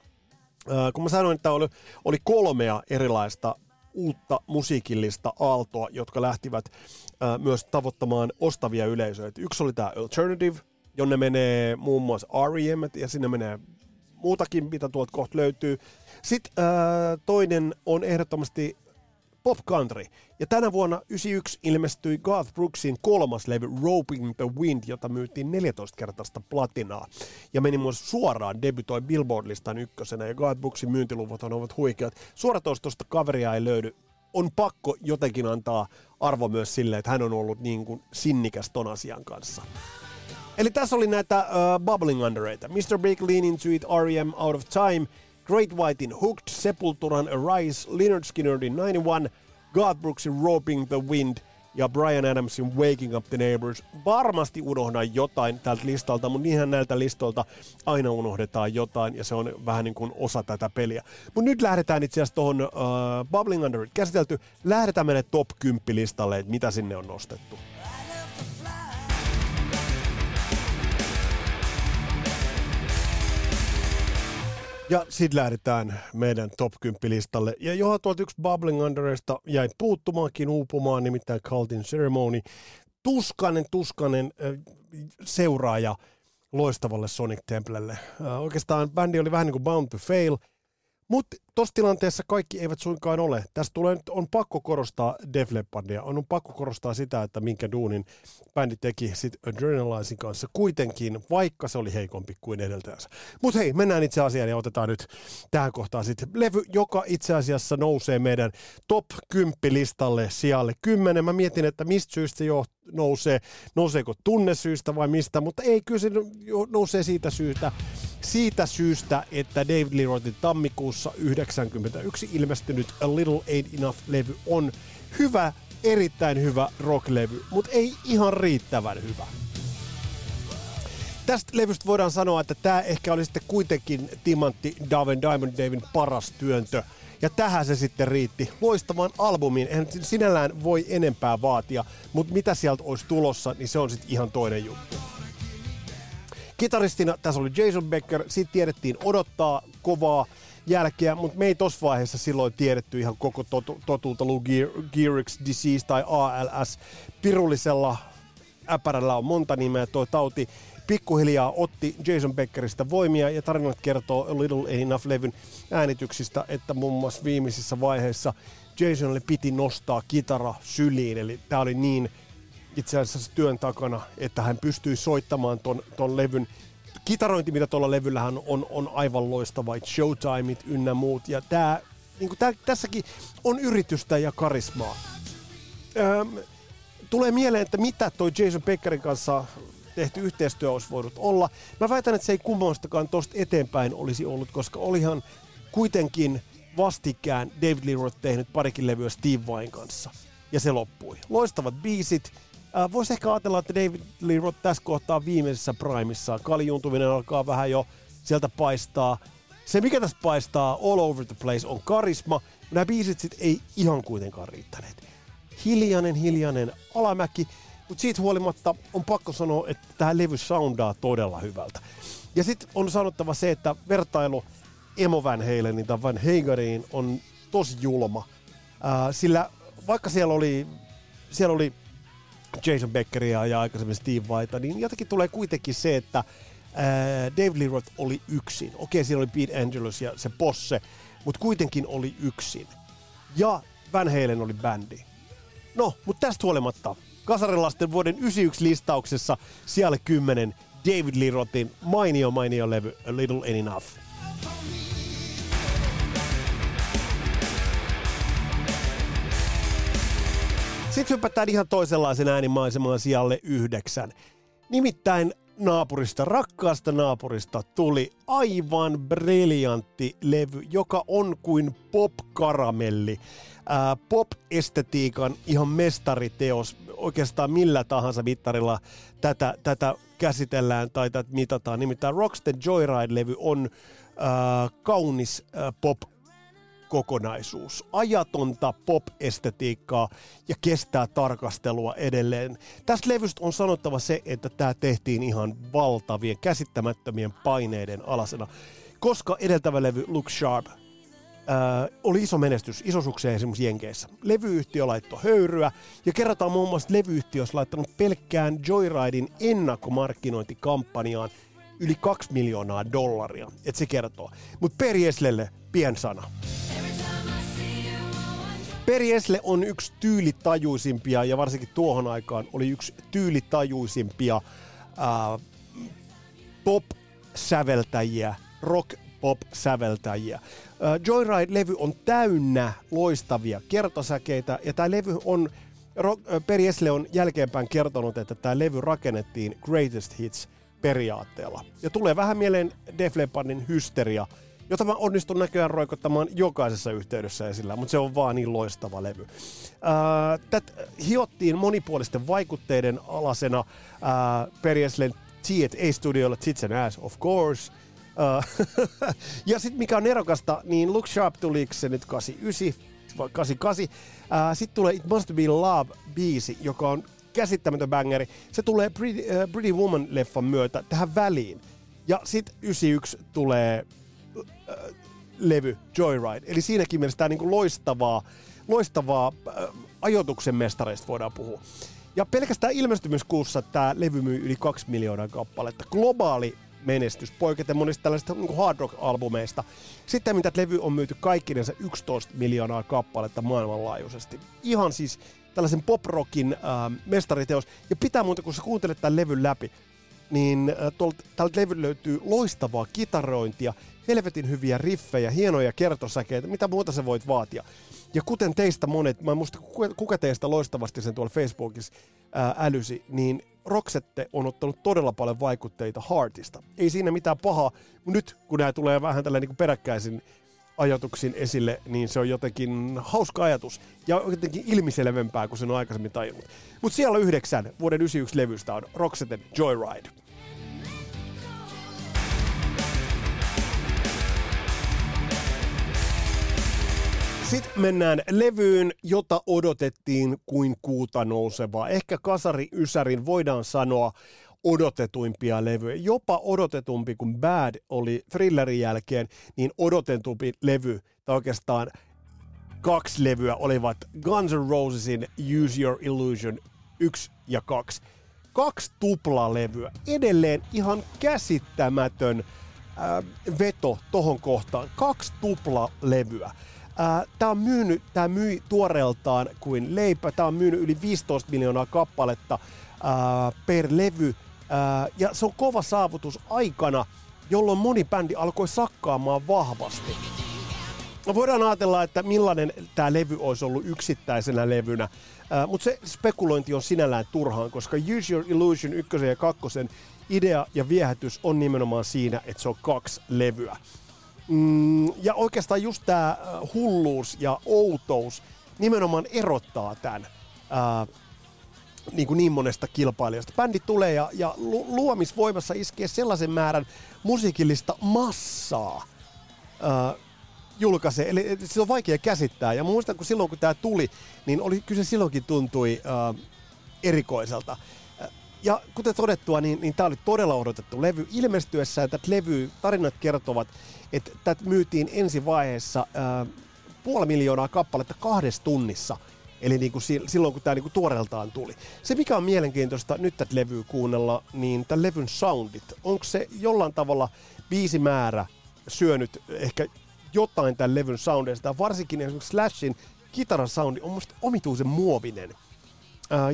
Äh, kun mä sanoin, että oli, oli kolmea erilaista uutta musiikillista aaltoa, jotka lähtivät äh, myös tavoittamaan ostavia yleisöitä. Yksi oli tämä Alternative, jonne menee muun muassa R.E.M. ja sinne menee muutakin, mitä tuolta kohta löytyy. Sitten äh, toinen on ehdottomasti pop country. Ja tänä vuonna 91 ilmestyi Garth Brooksin kolmas levy Roping the Wind, jota myytiin 14 kertaista platinaa. Ja meni myös suoraan, debytoi Billboard-listan ykkösenä, ja Garth Brooksin myyntiluvut ovat huikeat. Suoratoistosta kaveria ei löydy. On pakko jotenkin antaa arvo myös sille, että hän on ollut niin kuin sinnikäs ton asian kanssa. Eli tässä oli näitä uh, bubbling undereita. Mr. Big Lean Into It, R.E.M. Out of Time, Great Whitein Hooked, Sepulturan Arise, Leonard Skinnerdin 91, God Brooksin Roping the Wind ja Brian Adamsin Waking Up the Neighbors. Varmasti unohdan jotain tältä listalta, mutta niinhän näiltä listoilta aina unohdetaan jotain ja se on vähän niin kuin osa tätä peliä. Mutta nyt lähdetään itse asiassa tuohon uh, Bubbling Under käsitelty. Lähdetään menemään top 10 listalle, että mitä sinne on nostettu. Ja sitten lähdetään meidän top 10 listalle. Ja johon tuolta yksi Bubbling Underista jäi puuttumaankin uupumaan, nimittäin Cultin Ceremony. Tuskanen, tuskanen seuraaja loistavalle Sonic Templelle. Oikeastaan bändi oli vähän niin kuin Bound to Fail – mutta tuossa tilanteessa kaikki eivät suinkaan ole. Tässä tulee nyt, on pakko korostaa Def Leppardia, on, on pakko korostaa sitä, että minkä duunin bändi teki sit Adrenalizein kanssa kuitenkin, vaikka se oli heikompi kuin edeltäjänsä. Mutta hei, mennään itse asiaan ja otetaan nyt tähän kohtaan sitten levy, joka itse asiassa nousee meidän top 10 listalle sijalle 10. Mä mietin, että mistä syystä se jo nousee, nouseeko tunnesyistä vai mistä, mutta ei, kyllä se nousee siitä syystä, siitä syystä, että David Lee tammikuussa 91 ilmestynyt A Little Ain't Enough-levy on hyvä, erittäin hyvä rocklevy, mutta ei ihan riittävän hyvä. Tästä levystä voidaan sanoa, että tämä ehkä oli sitten kuitenkin Timantti Daven Diamond Davin paras työntö. Ja tähän se sitten riitti. Loistavan albumin. Eihän sinällään voi enempää vaatia, mutta mitä sieltä olisi tulossa, niin se on sitten ihan toinen juttu. Kitaristina tässä oli Jason Becker, siitä tiedettiin odottaa kovaa jälkeä, mutta me ei tuossa vaiheessa silloin tiedetty ihan koko totu, totuutta Lou Gehrig's Disease tai ALS. Pirullisella äpärällä on monta nimeä tuo tauti. Pikkuhiljaa otti Jason Beckeristä voimia ja tarinat kertoo Little Enough-levyn äänityksistä, että muun muassa viimeisissä vaiheissa Jasonille piti nostaa kitara syliin, eli tämä oli niin itse asiassa työn takana, että hän pystyi soittamaan ton, ton levyn kitarointi, mitä tuolla levyllähän on, on aivan loistava, Showtimeit ynnä muut, ja tää, niin tää, tässäkin on yritystä ja karismaa. Öm, tulee mieleen, että mitä toi Jason Beckerin kanssa tehty yhteistyö olisi voinut olla. Mä väitän, että se ei kummoistakaan tosta eteenpäin olisi ollut, koska olihan kuitenkin vastikään David Lee Roth tehnyt parikin levyä Steve Vain kanssa. Ja se loppui. Loistavat biisit, Äh, Voisi ehkä ajatella, että David Lee Roth tässä kohtaa viimeisessä primissa. Kaljuuntuminen alkaa vähän jo sieltä paistaa. Se, mikä tässä paistaa all over the place, on karisma. Nämä biisit sit ei ihan kuitenkaan riittäneet. Hiljainen, hiljainen alamäki, mutta siitä huolimatta on pakko sanoa, että tämä levy soundaa todella hyvältä. Ja sitten on sanottava se, että vertailu Emo Van Halenin tai Van Hageriin on tosi julma. Äh, sillä vaikka siellä oli, siellä oli Jason Beckeria ja aikaisemmin Steve Whitea, niin jotenkin tulee kuitenkin se, että ää, Dave Lee Roth oli yksin. Okei, siellä oli Pete Angelus ja se posse, mutta kuitenkin oli yksin. Ja Van Halen oli bändi. No, mutta tästä huolimatta Kasarilasten vuoden 91 listauksessa siellä 10 David Lee Rothin mainio mainio levy A Little Enough. Sitten hypätään ihan toisenlaisen äänimaisemaan sijalle yhdeksän. Nimittäin naapurista, rakkaasta naapurista tuli aivan briljantti levy, joka on kuin pop-karamelli. Pop-estetiikan ihan mestariteos. Oikeastaan millä tahansa mittarilla tätä, tätä käsitellään tai tätä mitataan. Nimittäin Rocksteady Joyride-levy on ää, kaunis ää, pop kokonaisuus. Ajatonta pop-estetiikkaa ja kestää tarkastelua edelleen. Tästä levystä on sanottava se, että tämä tehtiin ihan valtavien, käsittämättömien paineiden alasena. Koska edeltävä levy Look Sharp Äh, oli iso menestys, iso sukseen esimerkiksi Jenkeissä. Levyyhtiö laittoi höyryä ja kerrotaan muun muassa, että levyyhtiö olisi laittanut pelkkään Joyridein ennakkomarkkinointikampanjaan yli 2 miljoonaa dollaria. Et se kertoo. Mutta Perieslelle pien sana. Periesle on yksi tyylitajuisimpia ja varsinkin tuohon aikaan oli yksi tyylitajuisimpia pop-säveltäjiä, rock-pop-säveltäjiä. Joyride-levy on täynnä loistavia kertosäkeitä ja tämä levy on, rock, äh, Periesle on jälkeenpäin kertonut, että tämä levy rakennettiin Greatest Hits periaatteella. Ja tulee vähän mieleen Def Leppardin hysteria – jota mä onnistun näköjään roikottamaan jokaisessa yhteydessä esillä, mutta se on vaan niin loistava levy. Tätä hiottiin monipuolisten vaikutteiden alasena äh, Perjeslen T&A-studioilla Tits and Ass, of course. Ja sitten mikä on erokasta, niin Look Sharp tuli se nyt 89, 88. Uh, sitten tulee It Must Be Love-biisi, joka on käsittämätön bangeri. Se tulee Pretty, uh, Pretty Woman-leffan myötä tähän väliin. Ja sitten 91 tulee äh, levy Joyride. Eli siinäkin mielessä tämä niinku loistavaa, loistavaa äh, ajoituksen mestareista voidaan puhua. Ja pelkästään ilmestymiskuussa tämä levy myy yli 2 miljoonaa kappaletta. Globaali menestys, poiketen monista tällaisista niin hard rock-albumeista. Sitten mitä levy on myyty kaikkinensa 11 miljoonaa kappaletta maailmanlaajuisesti. Ihan siis tällaisen pop-rockin äh, mestariteos. Ja pitää muuta, kun sä kuuntelet tämän levyn läpi, niin äh, tältä levy löytyy loistavaa kitarointia, helvetin hyviä riffejä, hienoja kertosäkeitä, mitä muuta sä voit vaatia. Ja kuten teistä monet, mä en muista kuka teistä loistavasti sen tuolla Facebookissa ää, älysi, niin Roxette on ottanut todella paljon vaikutteita Heartista. Ei siinä mitään pahaa, mutta nyt kun nämä tulee vähän tällä niin peräkkäisin ajatuksin esille, niin se on jotenkin hauska ajatus ja jotenkin ilmiselvempää kuin sen on aikaisemmin tajunnut. Mutta siellä yhdeksän vuoden 91 levystä on Roxette Joyride. Sitten mennään levyyn, jota odotettiin kuin kuuta nousevaa. Ehkä Kasari Ysärin voidaan sanoa odotetuimpia levyjä. Jopa odotetumpi kuin Bad oli Thrillerin jälkeen, niin odotetumpi levy, tai oikeastaan kaksi levyä olivat Guns N' Rosesin Use Your Illusion 1 ja 2. Kaksi tuplalevyä. Edelleen ihan käsittämätön äh, veto tohon kohtaan. Kaksi tuplalevyä. Äh, tämä on myynyt, tämä myi tuoreeltaan kuin leipä. Tämä on myynyt yli 15 miljoonaa kappaletta äh, per levy. Äh, ja se on kova saavutus aikana, jolloin moni bändi alkoi sakkaamaan vahvasti. No voidaan ajatella, että millainen tämä levy olisi ollut yksittäisenä levynä, uh, mutta se spekulointi on sinällään turhaan, koska Use Your Illusion 1 ja 2 idea ja viehätys on nimenomaan siinä, että se on kaksi levyä. Mm, ja oikeastaan just tämä hulluus ja outous nimenomaan erottaa tämän niin, kuin niin monesta kilpailijasta. Bändi tulee ja, ja luomisvoimassa iskee sellaisen määrän musiikillista massaa, uh, julkaisee. Eli se on vaikea käsittää. Ja muistan, kun silloin kun tämä tuli, niin oli, kyllä se silloinkin tuntui uh, erikoiselta. Ja kuten todettua, niin, niin tämä oli todella odotettu levy. Ilmestyessään tätä levy, tarinat kertovat, että tätä myytiin ensi vaiheessa uh, puoli miljoonaa kappaletta kahdessa tunnissa. Eli niin kuin silloin, kun tämä niin kuin tuoreeltaan tuli. Se, mikä on mielenkiintoista nyt tätä levyä kuunnella, niin tämän levyn soundit, onko se jollain tavalla määrä syönyt ehkä jotain tämän levyn soundeista. Varsinkin esimerkiksi Slashin kitarasoundi on musta omituisen muovinen.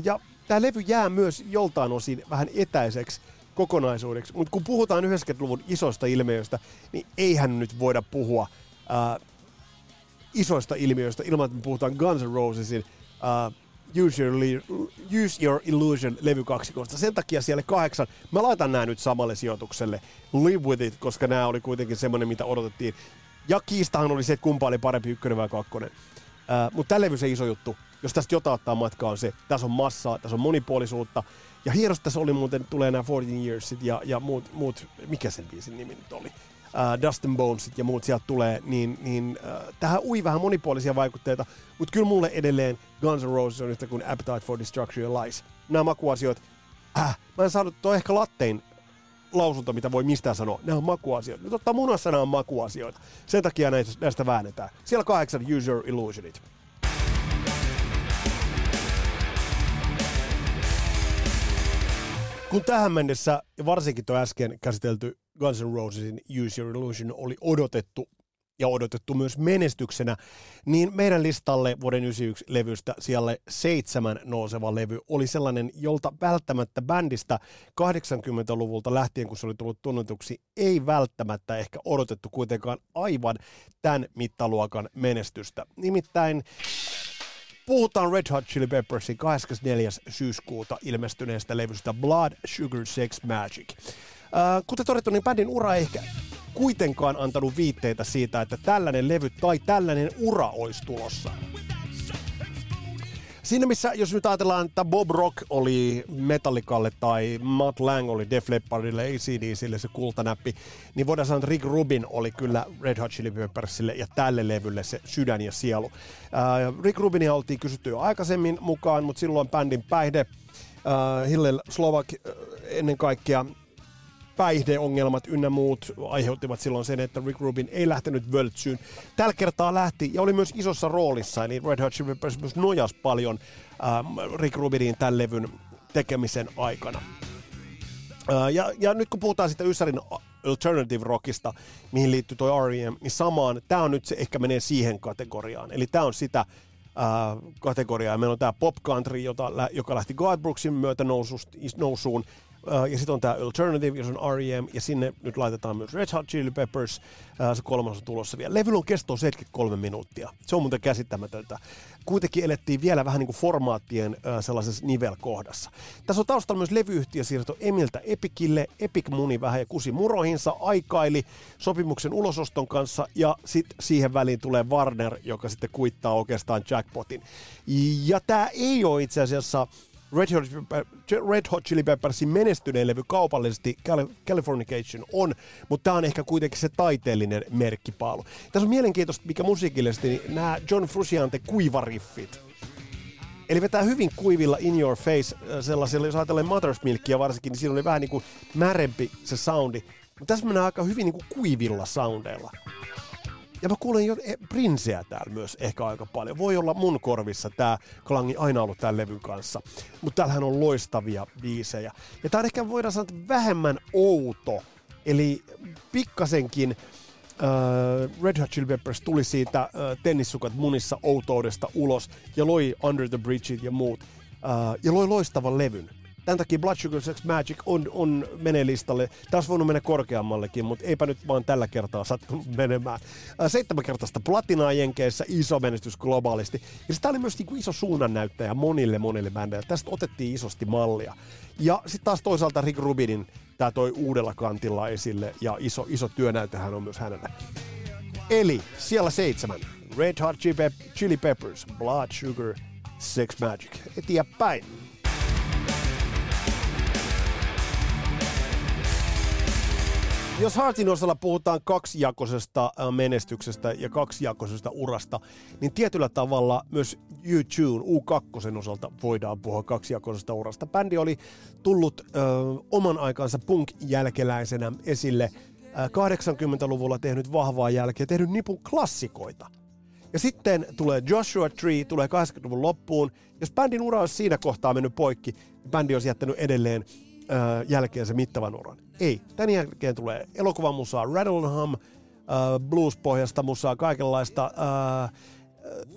Ja tämä levy jää myös joltain osin vähän etäiseksi kokonaisuudeksi. Mutta kun puhutaan 90-luvun isoista ilmiöistä, niin eihän nyt voida puhua isoista ilmiöistä ilman, että me puhutaan Guns N' Rosesin ää, Use Your, Use Your Illusion levy kaksikosta. Sen takia siellä kahdeksan. Mä laitan nämä nyt samalle sijoitukselle. Live with it, koska nämä oli kuitenkin semmoinen, mitä odotettiin. Ja kiistahan oli se, että kumpa oli parempi ykkönen vai kakkonen. Uh, Mutta tällä levy se iso juttu, jos tästä jotain ottaa matkaa, on se, tässä on massaa, tässä on monipuolisuutta. Ja hienosti tässä oli muuten, tulee nämä 14 Yearsit ja, ja muut, muut, mikä sen biisin nimi nyt oli, uh, Dustin Bonesit ja muut sieltä tulee, niin, niin uh, tähän ui vähän monipuolisia vaikutteita, mutta kyllä mulle edelleen Guns N' Roses on yhtä kuin Appetite for Destruction ja Lies. Nämä makuasioita, äh, mä en saanut, toi ehkä lattein lausunto, mitä voi mistään sanoa. Nämä on makuasioita. Nyt ottaa munassa nämä on makuasioita. Sen takia näistä, näistä väännetään. Siellä kahdeksan User Illusionit. Kun tähän mennessä, ja varsinkin tuo äsken käsitelty Guns N' Rosesin Use Your Illusion oli odotettu ja odotettu myös menestyksenä, niin meidän listalle vuoden 91 levystä siellä seitsemän nouseva levy oli sellainen, jolta välttämättä bändistä 80-luvulta lähtien, kun se oli tullut tunnetuksi, ei välttämättä ehkä odotettu kuitenkaan aivan tämän mittaluokan menestystä. Nimittäin Puhutaan Red Hot Chili Peppersin 24. syyskuuta ilmestyneestä levystä Blood, Sugar, Sex, Magic. Äh, kuten todettu, niin bändin ura ei ehkä kuitenkaan antanut viitteitä siitä, että tällainen levy tai tällainen ura olisi tulossa. Siinä missä, jos nyt ajatellaan, että Bob Rock oli Metallicalle tai Matt Lang oli Def Leppardille, ACDCille se kultanäppi, niin voidaan sanoa, että Rick Rubin oli kyllä Red Hot Chili Peppersille ja tälle levylle se sydän ja sielu. Uh, Rick Rubinia oltiin kysytty jo aikaisemmin mukaan, mutta silloin bändin päihde uh, Hillel Slovak uh, ennen kaikkea päihdeongelmat ynnä muut aiheuttivat silloin sen, että Rick Rubin ei lähtenyt völtsyyn. Tällä kertaa lähti ja oli myös isossa roolissa, eli Red Hot Chili Peppers myös nojas paljon äh, Rick Rubinin tämän levyn tekemisen aikana. Äh, ja, ja nyt kun puhutaan sitä Ysärin alternative rockista, mihin liittyy toi R.E.M., niin samaan, tämä on nyt se, ehkä menee siihen kategoriaan. Eli tämä on sitä äh, kategoriaa. Meillä on tämä pop country, jota, joka lähti Godbrooksin myötä nousuun, ja sitten on tämä Alternative, jos on R.E.M. Ja sinne nyt laitetaan myös Red Hot Chili Peppers. Uh, se kolmas on tulossa vielä. Levyllä on kesto 73 minuuttia. Se on muuten käsittämätöntä. Kuitenkin elettiin vielä vähän niin kuin formaattien uh, sellaisessa nivelkohdassa. Tässä on taustalla myös levyyhtiö siirto Emiltä Epikille. Epic muni vähän ja kusi murohinsa, aikaili sopimuksen ulososton kanssa ja sitten siihen väliin tulee Warner, joka sitten kuittaa oikeastaan jackpotin. Ja tämä ei ole itse asiassa Red Hot, Red Hot Chili Peppersin menestyneen levy kaupallisesti Californication on, mutta tämä on ehkä kuitenkin se taiteellinen merkkipaalu. Tässä on mielenkiintoista, mikä musiikillisesti niin nämä John Frusciante kuivariffit. Eli vetää hyvin kuivilla in your face äh, sellaisella, jos ajatellaan Mother's Milkia varsinkin, niin siinä oli vähän niin kuin märempi se soundi. Mutta tässä mennään aika hyvin niin kuin kuivilla soundeilla. Ja mä kuulen jo e, Princeä täällä myös ehkä aika paljon. Voi olla mun korvissa tää klangi aina ollut tämän levyn kanssa. Mutta täällähän on loistavia biisejä. Ja tää on ehkä voidaan sanoa, vähemmän outo. Eli pikkasenkin uh, Red Hot Chili Peppers tuli siitä uh, tennissukat munissa outoudesta ulos ja loi Under the Bridge ja muut. Uh, ja loi loistavan levyn. Tämän takia Blood Sugar Sex Magic on, on menee listalle. Tämä olisi voinut mennä korkeammallekin, mutta eipä nyt vaan tällä kertaa sattunut menemään. Seitsemän kertaista platinaa Jenkeissä, iso menestys globaalisti. Ja sitä oli myös niin kuin iso suunnannäyttäjä monille monille bändeille. Tästä otettiin isosti mallia. Ja sitten taas toisaalta Rick Rubinin tämä toi uudella kantilla esille ja iso, iso työnäytehän on myös hänellä. Eli siellä seitsemän. Red Hot Chili Peppers, Blood Sugar, Sex Magic. Eteenpäin. Jos Hartin osalla puhutaan kaksijakoisesta menestyksestä ja kaksijakoisesta urasta, niin tietyllä tavalla myös U2 U2 osalta voidaan puhua kaksijakoisesta urasta. Bändi oli tullut ö, oman aikansa punk-jälkeläisenä esille 80-luvulla tehnyt vahvaa jälkeä, tehnyt nipun klassikoita. Ja sitten tulee Joshua Tree, tulee 80-luvun loppuun. Jos bändin ura olisi siinä kohtaa mennyt poikki, niin bändi olisi jättänyt edelleen äh, jälkeen se mittavan uran. Ei. Tän jälkeen tulee elokuvamusaa, Rattlenham, äh, blues-pohjasta musaa, kaikenlaista äh,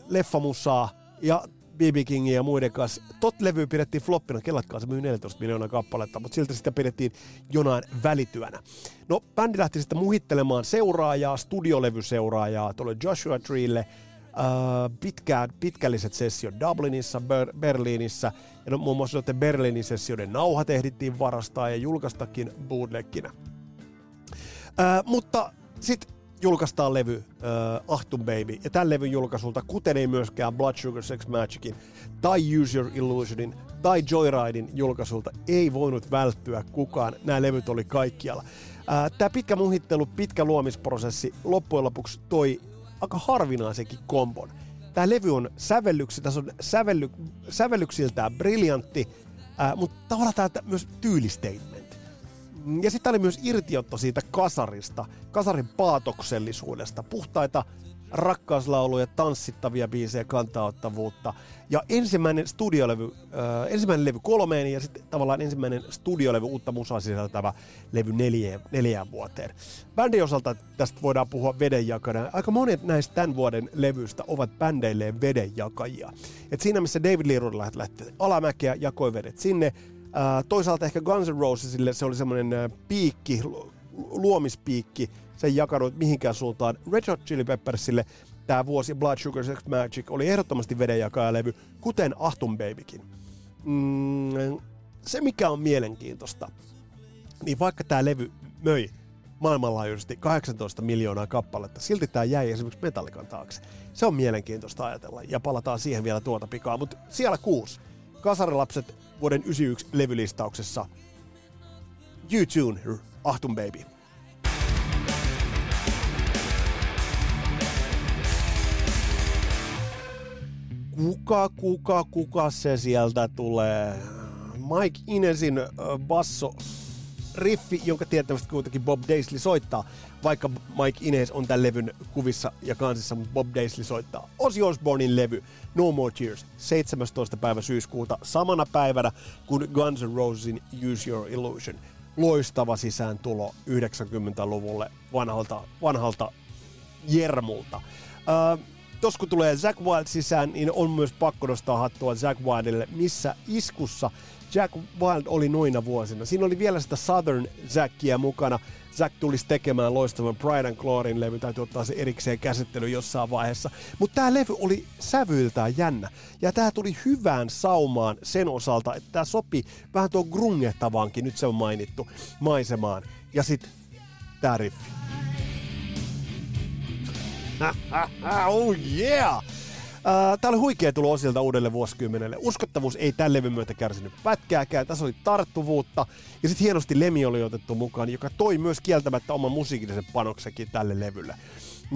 leffamusaa ja BB Kingin ja muiden kanssa. Tot levy pidettiin floppina, kellatkaan se myy 14 miljoonaa kappaletta, mutta siltä sitä pidettiin jonain välityönä. No, bändi lähti sitten muhittelemaan seuraajaa, studiolevyseuraajaa tuolle Joshua Treelle, pitkään, pitkälliset sessiot Dublinissa, Ber- Berliinissä ja no, muun muassa noiden Berliinin sessioiden nauhat ehdittiin varastaa ja julkaistakin bootlegginä. Mutta sitten julkaistaan levy uh, Ahtun Baby, ja tämän levyn julkaisulta, kuten ei myöskään Blood Sugar Sex Magicin, tai Use Your Illusionin, tai Joyridein julkaisulta, ei voinut välttyä kukaan. Nämä levyt oli kaikkialla. Tämä pitkä muhittelu, pitkä luomisprosessi loppujen lopuksi toi aika harvinaisenkin kombon. Tämä levy on sävellyksi, tässä on sävelly, sävellyksiltään briljantti, ää, mutta tavallaan tämä myös tyylistatement. Ja sitten oli myös irtiotto siitä kasarista, kasarin paatoksellisuudesta, puhtaita rakkauslauluja, tanssittavia biisejä, kantaottavuutta. Ja ensimmäinen studiolevy, äh, ensimmäinen levy kolmeen ja sitten tavallaan ensimmäinen studiolevy uutta musaa sisältävä levy neljään, neljään vuoteen. Bändin osalta tästä voidaan puhua vedenjakana. Aika monet näistä tämän vuoden levyistä ovat bändeilleen vedenjakajia. Et siinä missä David Lee Roth lähti alamäkeä, jakoi vedet sinne. Äh, toisaalta ehkä Guns N' Rosesille se oli semmoinen äh, piikki, luomispiikki, se ei jakanut mihinkään suuntaan. Red Hot Chili Peppersille tämä vuosi Blood Sugar Sex Magic oli ehdottomasti vedenjakajalevy, kuten Ahtun Babykin. Mm, se mikä on mielenkiintoista, niin vaikka tämä levy möi maailmanlaajuisesti 18 miljoonaa kappaletta, silti tämä jäi esimerkiksi Metallican taakse. Se on mielenkiintoista ajatella, ja palataan siihen vielä tuota pikaa. Mutta siellä kuusi. Kasarilapset vuoden 91 levylistauksessa. U-Tune, Ahtun Baby. Kuka, kuka, kuka se sieltä tulee? Mike Inesin basso riffi, jonka tiettävästi kuitenkin Bob Daisley soittaa, vaikka Mike Ines on tämän levyn kuvissa ja kansissa, mutta Bob Daisley soittaa. Ozzy Osbournein levy No More Tears, 17. päivä syyskuuta, samana päivänä kuin Guns N' Rosesin Use Your Illusion. Loistava sisääntulo 90-luvulle vanhalta, vanhalta jermulta. Uh, tos kun tulee Zack Wild sisään, niin on myös pakko nostaa hattua Zack Wildille, missä iskussa Jack Wild oli noina vuosina. Siinä oli vielä sitä Southern Zackia mukana. Zack tulisi tekemään loistavan Pride and Gloryn levy, täytyy ottaa se erikseen käsittely jossain vaiheessa. Mutta tämä levy oli sävyiltään jännä. Ja tämä tuli hyvään saumaan sen osalta, että tämä sopi vähän tuon grungehtavaankin, nyt se on mainittu, maisemaan. Ja sitten tämä riffi. Oh yeah! Uh, Tää oli huikea tulo osilta uudelle vuosikymmenelle. Uskottavuus ei tämän levyn myötä kärsinyt pätkääkään. Tässä oli tarttuvuutta. Ja sitten hienosti Lemi oli otettu mukaan, joka toi myös kieltämättä oman musiikillisen panoksenkin tälle levylle.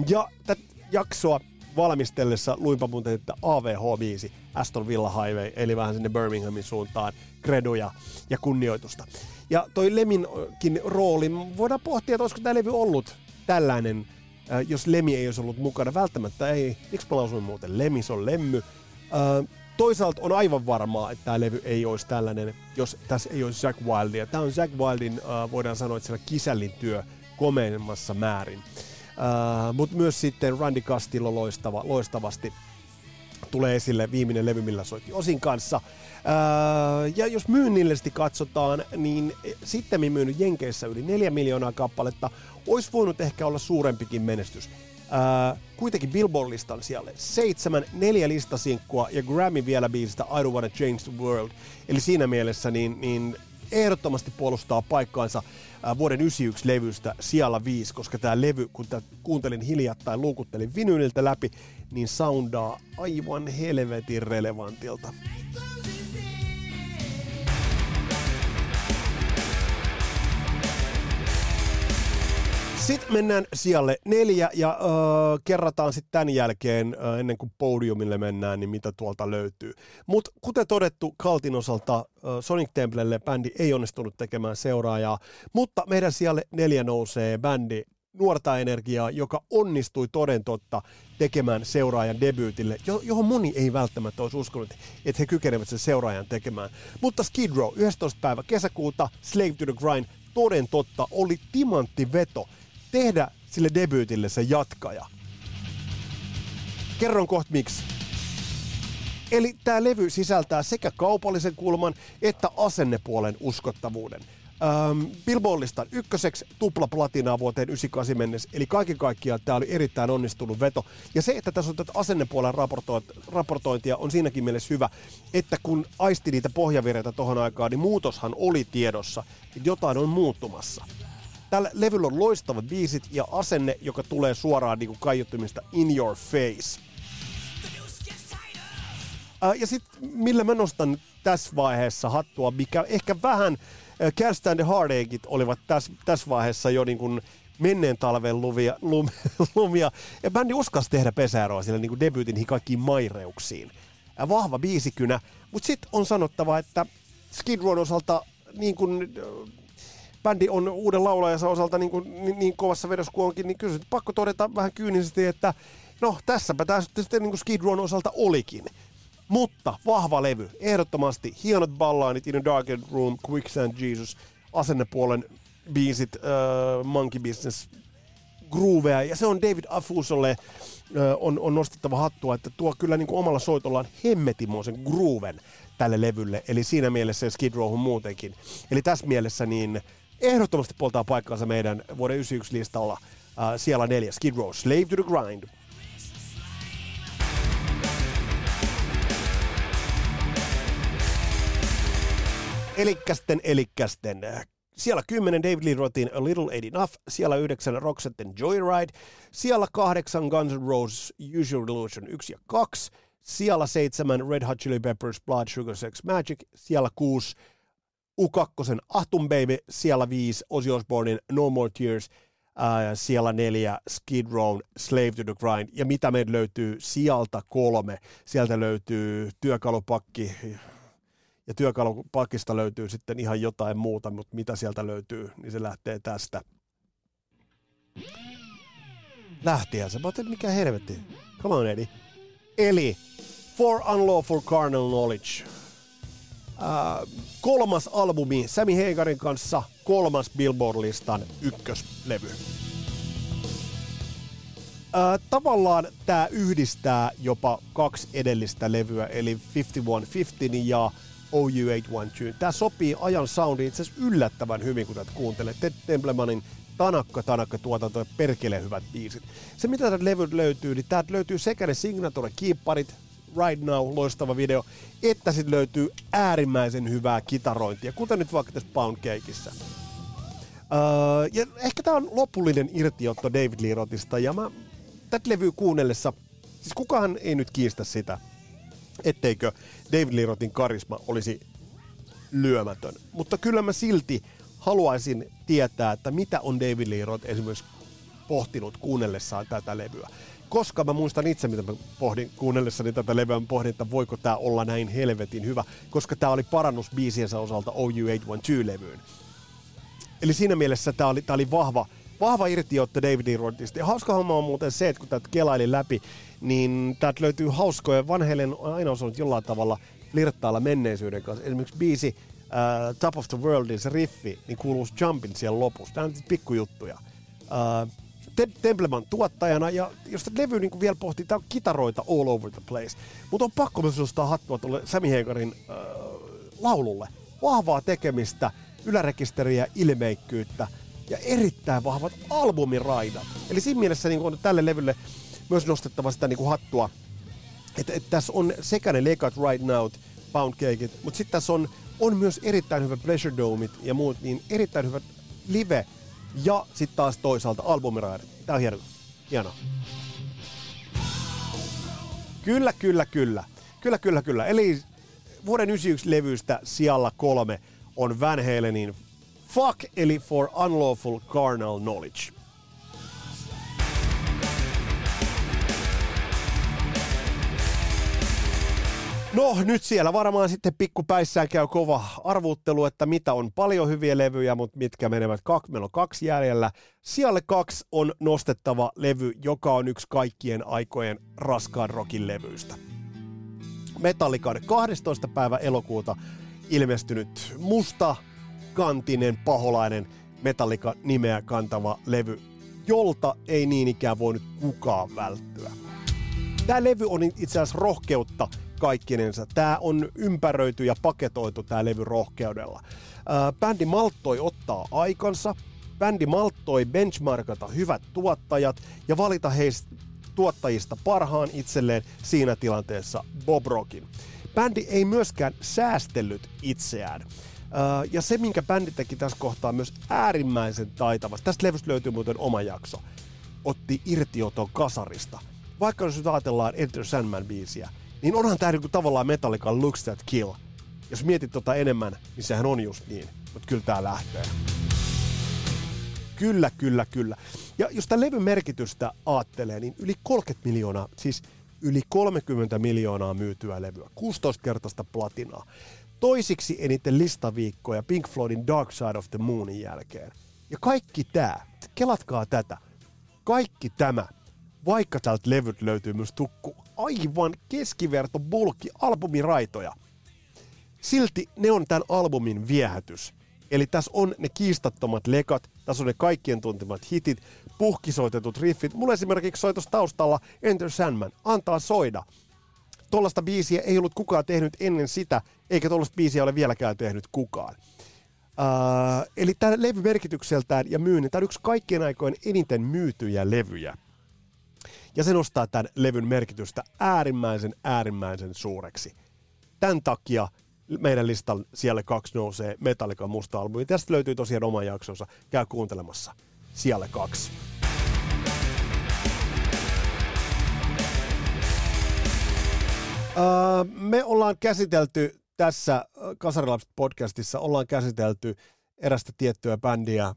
Ja tätä jaksoa valmistellessa luinpa muuten, että AVH5, Aston Villa Highway, eli vähän sinne Birminghamin suuntaan, kredoja ja kunnioitusta. Ja toi Leminkin rooli, voidaan pohtia, että olisiko tämä levy ollut tällainen, äh, jos Lemi ei olisi ollut mukana. Välttämättä ei. Miksi mä lausuin muuten? Lemi, se on lemmy. Äh, toisaalta on aivan varmaa, että tämä levy ei olisi tällainen, jos tässä ei olisi Jack Wildia. Tämä on Jack Wildin, äh, voidaan sanoa, että siellä kisällin työ komeimmassa määrin. Uh, Mutta myös sitten Randy Castillo loistava, loistavasti tulee esille viimeinen levy, millä soitti Osin kanssa. Uh, ja jos myynnillisesti katsotaan, niin sitten myynyt Jenkeissä yli 4 miljoonaa kappaletta. Olisi voinut ehkä olla suurempikin menestys. Uh, kuitenkin Billboard-listan siellä seitsemän, neljä listasinkkua ja Grammy vielä biisistä I Don't Wanna Change the World. Eli siinä mielessä niin, niin ehdottomasti puolustaa paikkaansa äh, vuoden 91 levystä siellä 5, koska tämä levy, kun tää kuuntelin hiljattain, luukuttelin vinyliltä läpi, niin soundaa aivan helvetin relevantilta. Sitten mennään sijalle neljä ja äh, kerrataan sitten tämän jälkeen, äh, ennen kuin podiumille mennään, niin mitä tuolta löytyy. Mutta kuten todettu, Kaltin osalta äh, Sonic Templelle bändi ei onnistunut tekemään seuraajaa, mutta meidän sijalle neljä nousee bändi Nuorta Energiaa, joka onnistui toden totta tekemään seuraajan debyytille, johon moni ei välttämättä olisi uskonut, että he kykenevät sen seuraajan tekemään. Mutta Skid Row, 11. päivä kesäkuuta, Slave to the Grind, toden totta oli timantti veto tehdä sille debyytille se jatkaja. Kerron kohta miksi. Eli tämä levy sisältää sekä kaupallisen kulman että asennepuolen uskottavuuden. Ähm, Billboardlistan ykköseksi tupla platinaa vuoteen 98 mennessä, eli kaiken kaikkiaan tämä oli erittäin onnistunut veto. Ja se, että tässä on tätä asennepuolen raportointia on siinäkin mielessä hyvä, että kun aisti niitä pohjavireitä tohon aikaan, niin muutoshan oli tiedossa, että jotain on muuttumassa. Tällä levyllä on loistavat biisit ja asenne, joka tulee suoraan niin kuin kaiuttimista in your face. Ja sitten millä mä nostan tässä vaiheessa hattua, mikä ehkä vähän äh, Cast and the olivat tässä täs vaiheessa jo niin kuin menneen talven luvia, lum, lumia. Ja bändi uskas tehdä pesäeroa sillä niin debyytin kaikkiin maireuksiin. Ja vahva biisikynä, mutta sitten on sanottava, että Skid Row osalta niin kuin, bändi on uuden laulajansa osalta niin, kuin, niin, niin kovassa vedossa kuin onkin, niin kyllä pakko todeta vähän kyynisesti, että no tässäpä tämä sitten niin kuin Skid Rown osalta olikin. Mutta vahva levy, ehdottomasti hienot ballaanit In a Darkened Room, Quicksand Jesus, asennepuolen biisit, uh, Monkey Business, groovea, ja se on David Afusolle uh, on, on nostettava hattua, että tuo kyllä niin kuin omalla soitollaan hemmetimoisen grooven tälle levylle, eli siinä mielessä Skid Rowhun muutenkin. Eli tässä mielessä niin ehdottomasti poltaa paikkaansa meidän vuoden 91 listalla. Uh, siellä neljä, Skid Row, Slave to the Grind. Elikkästen, elikkästen. Siellä 10 David Lee Rothin A Little Ain't Enough, siellä 9 Roxetten Joyride, siellä 8 Guns N' Roses Usual Illusion 1 ja 2, siellä 7 Red Hot Chili Peppers Blood Sugar Sex Magic, siellä 6 U2 Ahtun Baby, siellä 5 Ozzy Osbournein No More Tears, ää, siellä neljä Skid Row, Slave to the Grind, ja mitä meillä löytyy sieltä kolme, sieltä löytyy työkalupakki, ja työkalupakista löytyy sitten ihan jotain muuta, mutta mitä sieltä löytyy, niin se lähtee tästä. Lähtiä se, mä mikä helvetti. Come on, Eddie. Eli For Unlawful Carnal Knowledge kolmas albumi Sammy Hagarin kanssa, kolmas Billboard-listan ykköslevy. Tavallaan tämä yhdistää jopa kaksi edellistä levyä, eli 5150 ja OU812. Tämä sopii ajan soundiin itse asiassa yllättävän hyvin, kun tätä kuuntelee. Ted Templemanin tanakka tanakka tuotanto ja perkele hyvät biisit. Se mitä täältä levyt löytyy, niin täältä löytyy sekä ne signature-kiipparit, Right Now, loistava video, että sitten löytyy äärimmäisen hyvää kitarointia, kuten nyt vaikka tässä Pound Cakeissa. Öö, ja ehkä tämä on lopullinen irtiotto David Lee Rothista, ja mä tätä levyä kuunnellessa, siis kukaan ei nyt kiistä sitä, etteikö David Lee Rothin karisma olisi lyömätön. Mutta kyllä mä silti haluaisin tietää, että mitä on David Lee Roth esimerkiksi pohtinut kuunnellessaan tätä levyä. Koska mä muistan itse, mitä mä pohdin kuunnellessani tätä levyä, pohdin, että voiko tämä olla näin helvetin hyvä, koska tämä oli parannus biisiensä osalta OU812-levyyn. Eli siinä mielessä tämä oli, tää oli vahva, vahva irtiotto David. Rodista. Ja hauska homma on muuten se, että kun tätä kelaili läpi, niin täältä löytyy hauskoja. Vanheille on aina osannut jollain tavalla flirttailla menneisyyden kanssa. Esimerkiksi biisi uh, Top of the Worldin se riffi, niin kuuluu Jumpin siellä lopussa. Nämä on pikkujuttuja. Uh, Templeman tuottajana, ja jos levy niin vielä pohtii, tämä on kitaroita all over the place. Mutta on pakko myös nostaa hattua tuolle Sammy Hagarin äh, laululle. Vahvaa tekemistä, ylärekisteriä, ilmeikkyyttä ja erittäin vahvat albumiraidat. Eli siinä mielessä niin on tälle levylle myös nostettava sitä niin kuin hattua, että, että tässä on sekä ne lekat Right Now, Pound Cakeit, mutta sitten tässä on, on myös erittäin hyvät Pleasure Domeit ja muut, niin erittäin hyvät live ja sitten taas toisaalta albumiraidat. Tää on hieno. Hieno. Kyllä, kyllä, kyllä. Kyllä, kyllä, kyllä. Eli vuoden 91 levystä sijalla kolme on Van Halenin Fuck, eli For Unlawful Carnal Knowledge. No nyt siellä varmaan sitten pikkupäissään käy kova arvuuttelu, että mitä on paljon hyviä levyjä, mutta mitkä menevät kaksi. Meillä on kaksi jäljellä. Sijalle kaksi on nostettava levy, joka on yksi kaikkien aikojen raskaan rockin levyistä. Metallican 12. päivä elokuuta ilmestynyt musta kantinen paholainen Metallica nimeä kantava levy, jolta ei niin ikään voinut kukaan välttyä. Tämä levy on itse asiassa rohkeutta kaikkinensa. Tämä on ympäröity ja paketoitu tämä levy rohkeudella. bändi malttoi ottaa aikansa, bändi malttoi benchmarkata hyvät tuottajat ja valita heistä tuottajista parhaan itselleen siinä tilanteessa Bob Rockin. Bändi ei myöskään säästellyt itseään. ja se, minkä bändi teki tässä kohtaa myös äärimmäisen taitavasti, tästä levystä löytyy muuten oma jakso, otti irtioton kasarista. Vaikka jos nyt ajatellaan Enter Sandman-biisiä, niin onhan tämä niinku tavallaan Metallica Looks That Kill. Jos mietit tota enemmän, niin sehän on just niin. Mutta kyllä tämä lähtee. Kyllä, kyllä, kyllä. Ja jos tämä levyn merkitystä aattelee, niin yli 30 miljoonaa, siis yli 30 miljoonaa myytyä levyä, 16-kertaista platinaa. Toisiksi eniten listaviikkoja Pink Floydin Dark Side of the Moonin jälkeen. Ja kaikki tämä, kelatkaa tätä, kaikki tämä vaikka täältä levyt löytyy myös tukku aivan keskiverto bulkki albumiraitoja. Silti ne on tämän albumin viehätys. Eli tässä on ne kiistattomat lekat, tässä on ne kaikkien tuntemat hitit, puhkisoitetut riffit. Mulla esimerkiksi soi taustalla Enter Sandman, antaa soida. Tollasta biisiä ei ollut kukaan tehnyt ennen sitä, eikä tollasta biisiä ole vieläkään tehnyt kukaan. Uh, eli tämä levy merkitykseltään ja myynnin, tämä on yksi kaikkien aikojen eniten myytyjä levyjä. Ja se nostaa tämän levyn merkitystä äärimmäisen, äärimmäisen suureksi. Tämän takia meidän listan siellä kaksi nousee Metallica musta albumi. Tästä löytyy tosiaan oma jaksonsa. Käy kuuntelemassa. Siellä kaksi. Uh, me ollaan käsitelty tässä Kasarilapset podcastissa, ollaan käsitelty erästä tiettyä bändiä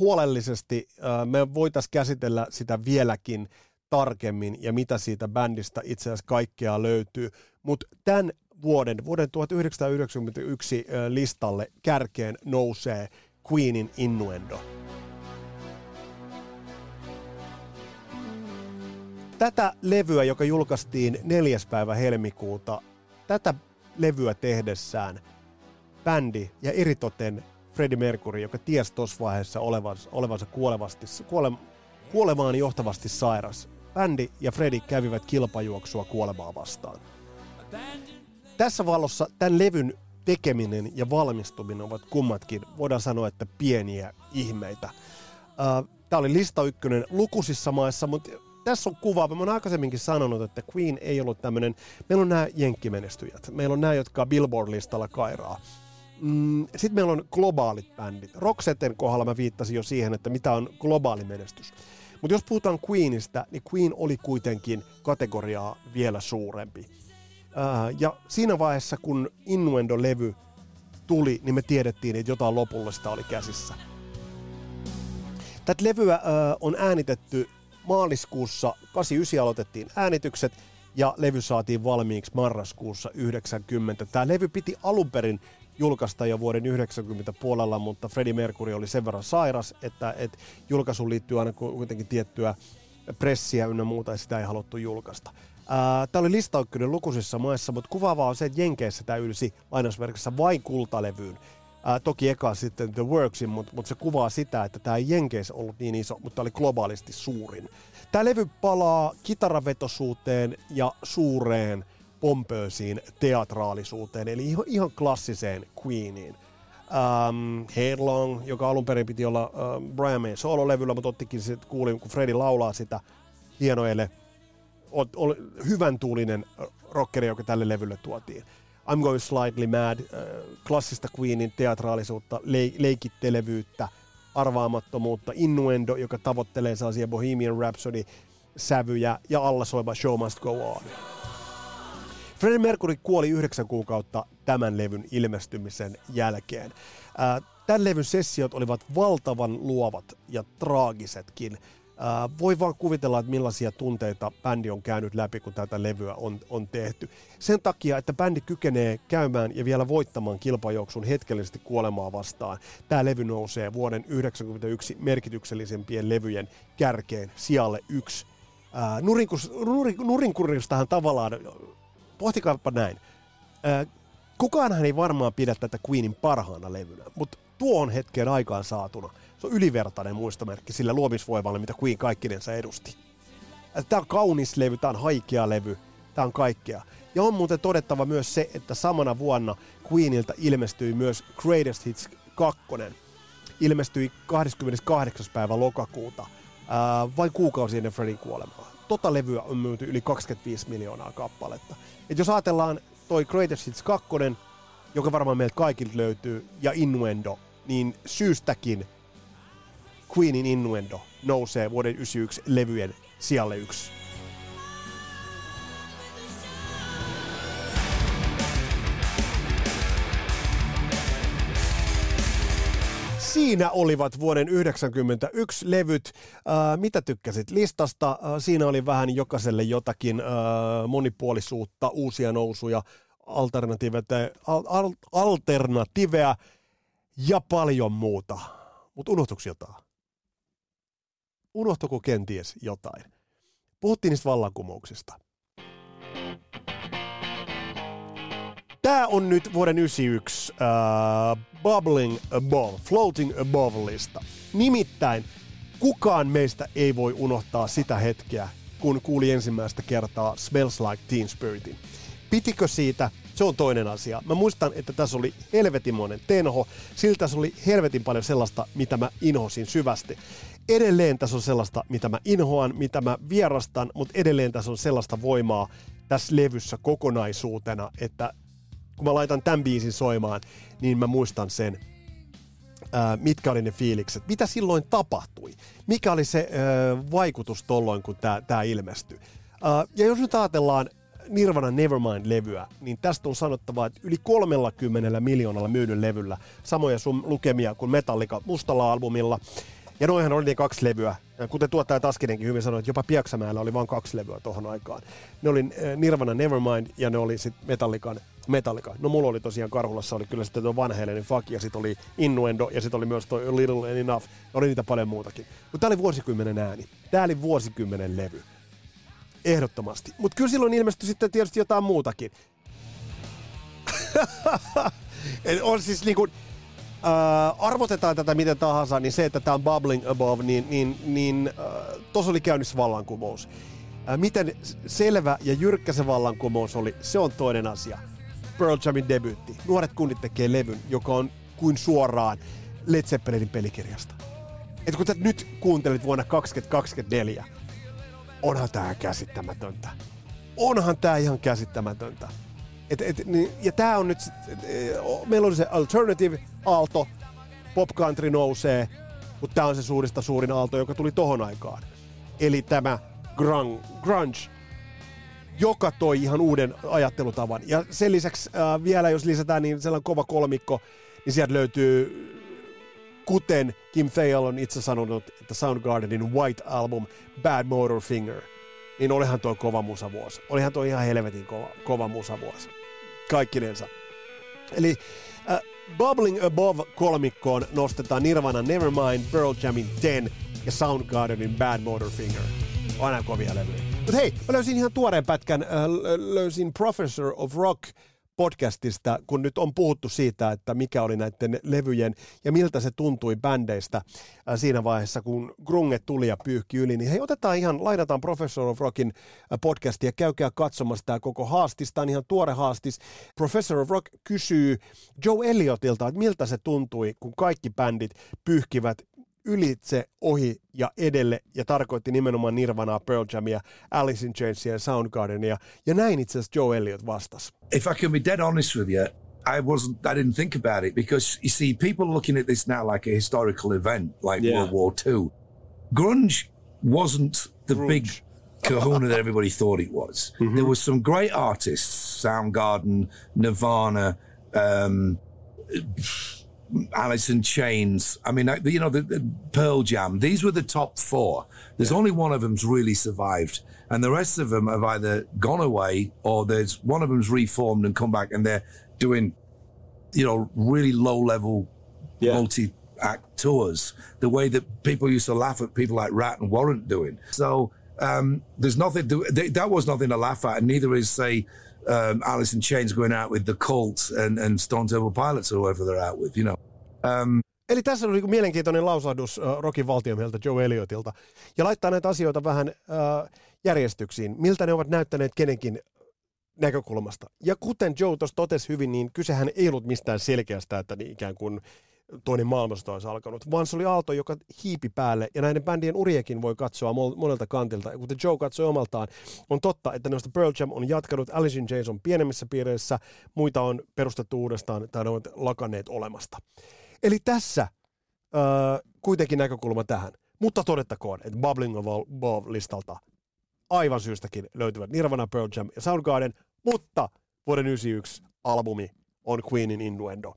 huolellisesti. Uh, me voitaisiin käsitellä sitä vieläkin tarkemmin ja mitä siitä bändistä itse asiassa kaikkea löytyy. Mutta tämän vuoden, vuoden 1991 listalle kärkeen nousee Queenin Innuendo. Tätä levyä, joka julkaistiin neljäs päivä helmikuuta, tätä levyä tehdessään bändi ja eritoten Freddie Mercury, joka tiesi tuossa vaiheessa olevansa, olevansa kuolevasti, kuole, kuolemaan johtavasti sairas, bändi ja Freddy kävivät kilpajuoksua kuolemaa vastaan. Tässä valossa tämän levyn tekeminen ja valmistuminen ovat kummatkin, voidaan sanoa, että pieniä ihmeitä. Tämä oli lista ykkönen lukuisissa maissa, mutta tässä on kuva. Mä oon aikaisemminkin sanonut, että Queen ei ollut tämmöinen, meillä on nämä jenkkimenestyjät. Meillä on nämä, jotka Billboard-listalla kairaa. Mm, Sitten meillä on globaalit bändit. Roxetten kohdalla mä viittasin jo siihen, että mitä on globaali menestys. Mutta jos puhutaan Queenista, niin Queen oli kuitenkin kategoriaa vielä suurempi. Ää, ja siinä vaiheessa, kun Innuendo-levy tuli, niin me tiedettiin, että jotain lopullista oli käsissä. Tätä levyä ää, on äänitetty maaliskuussa 89 aloitettiin äänitykset ja levy saatiin valmiiksi marraskuussa 90. Tämä levy piti alun perin julkaista jo vuoden 90 puolella, mutta Freddie Mercury oli sen verran sairas, että, että julkaisuun liittyy aina kuitenkin tiettyä pressiä ynnä muuta ja sitä ei haluttu julkaista. Tämä oli listaukkyinen lukuisissa maissa, mutta kuvaavaa on se, että Jenkeissä tämä ylsi lainausmerkissä vain kultalevyyn. Ää, toki eka sitten The Worksin, mutta mut se kuvaa sitä, että tämä ei Jenkeissä ollut niin iso, mutta oli globaalisti suurin. Tämä levy palaa kitaravetosuuteen ja suureen pompöösiin teatraalisuuteen, eli ihan, ihan klassiseen Queeniin. Um, Headlong, joka alun perin piti olla um, Brian May sololevyllä, mutta ottikin sitten, kuulin, kun Freddy laulaa sitä hienoille, oli hyvän tuulinen rockeri, joka tälle levylle tuotiin. I'm Going Slightly Mad, äh, klassista Queenin teatraalisuutta, le- leikittelevyyttä, arvaamattomuutta, innuendo, joka tavoittelee sellaisia Bohemian Rhapsody-sävyjä ja alla soiva Show Must Go On. Freddie Mercury kuoli yhdeksän kuukautta tämän levyn ilmestymisen jälkeen. Tämän levyn sessiot olivat valtavan luovat ja traagisetkin. Voi vaan kuvitella, että millaisia tunteita bändi on käynyt läpi, kun tätä levyä on, on tehty. Sen takia, että bändi kykenee käymään ja vielä voittamaan kilpajuoksun hetkellisesti kuolemaa vastaan. Tämä levy nousee vuoden 1991 merkityksellisempien levyjen kärkeen sijalle yksi. Äh, nurinkuristahan tavallaan, pohtikaapa näin, äh, kukaanhan ei varmaan pidä tätä Queenin parhaana levynä, mutta tuon hetken aikaan saatuna – se on ylivertainen muistomerkki sillä luomisvoimalle, mitä Queen kaikkinensa edusti. Tämä on kaunis levy, tämä on haikea levy, tämä on kaikkea. Ja on muuten todettava myös se, että samana vuonna Queenilta ilmestyi myös Greatest Hits 2. Ilmestyi 28. päivä lokakuuta, vain kuukausi ennen Freddin kuolemaa. Tota levyä on myyty yli 25 miljoonaa kappaletta. Et jos ajatellaan toi Greatest Hits 2, joka varmaan meiltä kaikilta löytyy, ja Innuendo, niin syystäkin Queenin Innuendo nousee vuoden 91 levyjen sijalle yksi. Siinä olivat vuoden 1991 levyt. Äh, mitä tykkäsit listasta? Äh, siinä oli vähän jokaiselle jotakin äh, monipuolisuutta, uusia nousuja, al- al- alternativeja ja paljon muuta. Mutta unohtuiko jotain? unohtuko kenties jotain? Puhuttiin niistä vallankumouksista. Tämä on nyt vuoden 1991 uh, äh, Bubbling Above, Floating Above-lista. Nimittäin kukaan meistä ei voi unohtaa sitä hetkeä, kun kuuli ensimmäistä kertaa Smells Like Teen Spiritin. Pitikö siitä? Se on toinen asia. Mä muistan, että tässä oli helvetinmoinen tenho. Siltä tässä oli helvetin paljon sellaista, mitä mä inhosin syvästi edelleen tässä on sellaista, mitä mä inhoan, mitä mä vierastan, mutta edelleen tässä on sellaista voimaa tässä levyssä kokonaisuutena, että kun mä laitan tämän biisin soimaan, niin mä muistan sen, ää, mitkä oli ne fiilikset, mitä silloin tapahtui, mikä oli se ää, vaikutus tolloin, kun tämä ilmestyi. Ää, ja jos nyt ajatellaan Nirvana Nevermind-levyä, niin tästä on sanottava, että yli 30 miljoonalla myydyn levyllä samoja sun lukemia kuin Metallica mustalla albumilla, ja noihän oli ne kaksi levyä. Kuten tuottaja Taskinenkin hyvin sanoi, että jopa Piaksamäellä oli vain kaksi levyä tuohon aikaan. Ne oli eh, Nirvana Nevermind ja ne oli sitten Metallican Metallica. No mulla oli tosiaan Karhulassa oli kyllä sitten tuo Van Halenin Fuck ja sitten oli Innuendo ja sitten oli myös tuo Little and Enough. Oli niitä paljon muutakin. Mutta tää oli vuosikymmenen ääni. Tää oli vuosikymmenen levy. Ehdottomasti. Mutta kyllä silloin ilmestyi sitten tietysti jotain muutakin. on siis niinku, äh, arvotetaan tätä miten tahansa, niin se, että tämä on bubbling above, niin, niin, niin äh, tuossa oli käynnissä vallankumous. Äh, miten selvä ja jyrkkä se vallankumous oli, se on toinen asia. Pearl Jamin debyytti. Nuoret kunnit tekee levyn, joka on kuin suoraan Led Zeppelinin pelikirjasta. Et kun nyt kuuntelit vuonna 2024, onhan tää käsittämätöntä. Onhan tää ihan käsittämätöntä. Et, et, niin, ja tää on nyt, et, et, meillä on se alternative aalto, pop country nousee, mutta tää on se suurista suurin aalto, joka tuli tohon aikaan. Eli tämä grunge joka toi ihan uuden ajattelutavan. Ja sen lisäksi äh, vielä, jos lisätään niin sellainen kova kolmikko, niin sieltä löytyy kuten Kim Thayil on itse sanonut, että Soundgardenin White Album Bad Motor Finger, niin olihan tuo kova musavuosi. Olihan tuo ihan helvetin kova, kova musavuosi. Kaikkinensa. Eli äh, Bubbling Above kolmikkoon nostetaan Nirvana Nevermind, Pearl Jamin Ten ja Soundgardenin Bad Motor Finger. Aina kovia levyjä. Mutta hei, mä löysin ihan tuoreen pätkän, äh, löysin Professor of Rock podcastista, kun nyt on puhuttu siitä, että mikä oli näiden levyjen ja miltä se tuntui bändeistä äh, siinä vaiheessa, kun grunge tuli ja pyyhki yli, niin hei, otetaan ihan, lainataan Professor of Rockin äh, podcastia, käykää katsomassa tämä koko haastis, tämä on ihan tuore haastis. Professor of Rock kysyy Joe Elliotilta, että miltä se tuntui, kun kaikki bändit pyyhkivät ylitse, ohi ja edelle, ja tarkoitti nimenomaan Nirvanaa, Pearl Jamia, Alice in Chainsia ja Soundgardenia, ja näin itse asiassa Joe Elliott vastasi. If I can be dead honest with you, I wasn't. I didn't think about it because you see, people looking at this now like a historical event, like yeah. World War II. Grunge wasn't the Grunge. big kahuna that everybody thought it was. Mm-hmm. There was some great artists: Soundgarden, Nirvana. Um, Alice in Chains. I mean, you know, the, the, Pearl Jam. These were the top four. There's yeah. only one of them's really survived, and the rest of them have either gone away or there's one of them's reformed and come back, and they're doing, you know, really low level yeah. multi act tours. The way that people used to laugh at people like Rat and Warrant doing. So um, there's nothing. To, that was nothing to laugh at, and neither is say um, Alice in Chains going out with the Cult and, and Stone Temple Pilots or whoever they're out with, you know. Um, Eli tässä oli mielenkiintoinen lausahdus uh, Rokin valtiomieltä Joe Elliotilta. Ja laittaa näitä asioita vähän uh, järjestyksiin, miltä ne ovat näyttäneet kenenkin näkökulmasta. Ja kuten Joe tuossa totesi hyvin, niin kysehän ei ollut mistään selkeästä, että niin ikään kuin toinen maailmasta olisi alkanut, vaan se oli aalto, joka hiipi päälle, ja näiden bändien uriekin voi katsoa monelta kantilta. Ja kuten Joe katsoi omaltaan, on totta, että noista Pearl Jam on jatkanut, Alice in Chains on pienemmissä piireissä, muita on perustettu uudestaan, tai ne ovat lakanneet olemasta. Eli tässä äh, kuitenkin näkökulma tähän. Mutta todettakoon, että Bubbling Above listalta aivan syystäkin löytyvät Nirvana, Pearl Jam ja Soundgarden, mutta vuoden 1991 albumi on Queenin Innuendo.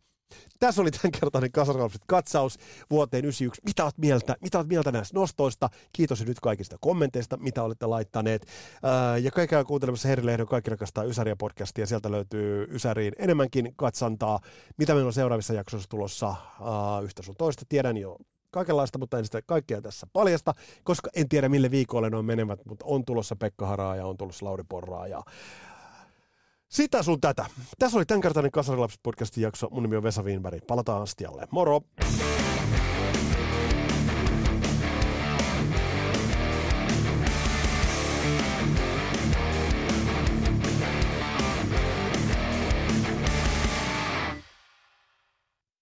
Tässä oli tämänkertainen Kasaralapset katsaus vuoteen 91. Mitä olet mieltä, mitä olet mieltä näistä nostoista? Kiitos nyt kaikista kommenteista, mitä olette laittaneet. Ää, ja kaikkea kuuntelemassa Herri Lehdon Kaikki rakastaa Ysäriä podcastia. Sieltä löytyy Ysäriin enemmänkin katsantaa. Mitä meillä on seuraavissa jaksoissa tulossa ää, yhtä sun toista? Tiedän jo kaikenlaista, mutta en sitä kaikkea tässä paljasta, koska en tiedä mille viikolle ne on menevät, mutta on tulossa Pekka Haraa ja on tulossa Lauri Porraa ja sitä sun tätä. Tässä oli tämänkertainen Kasarilapset podcastin jakso. Mun nimi on Vesa Wienberg. Palataan astialle. Moro!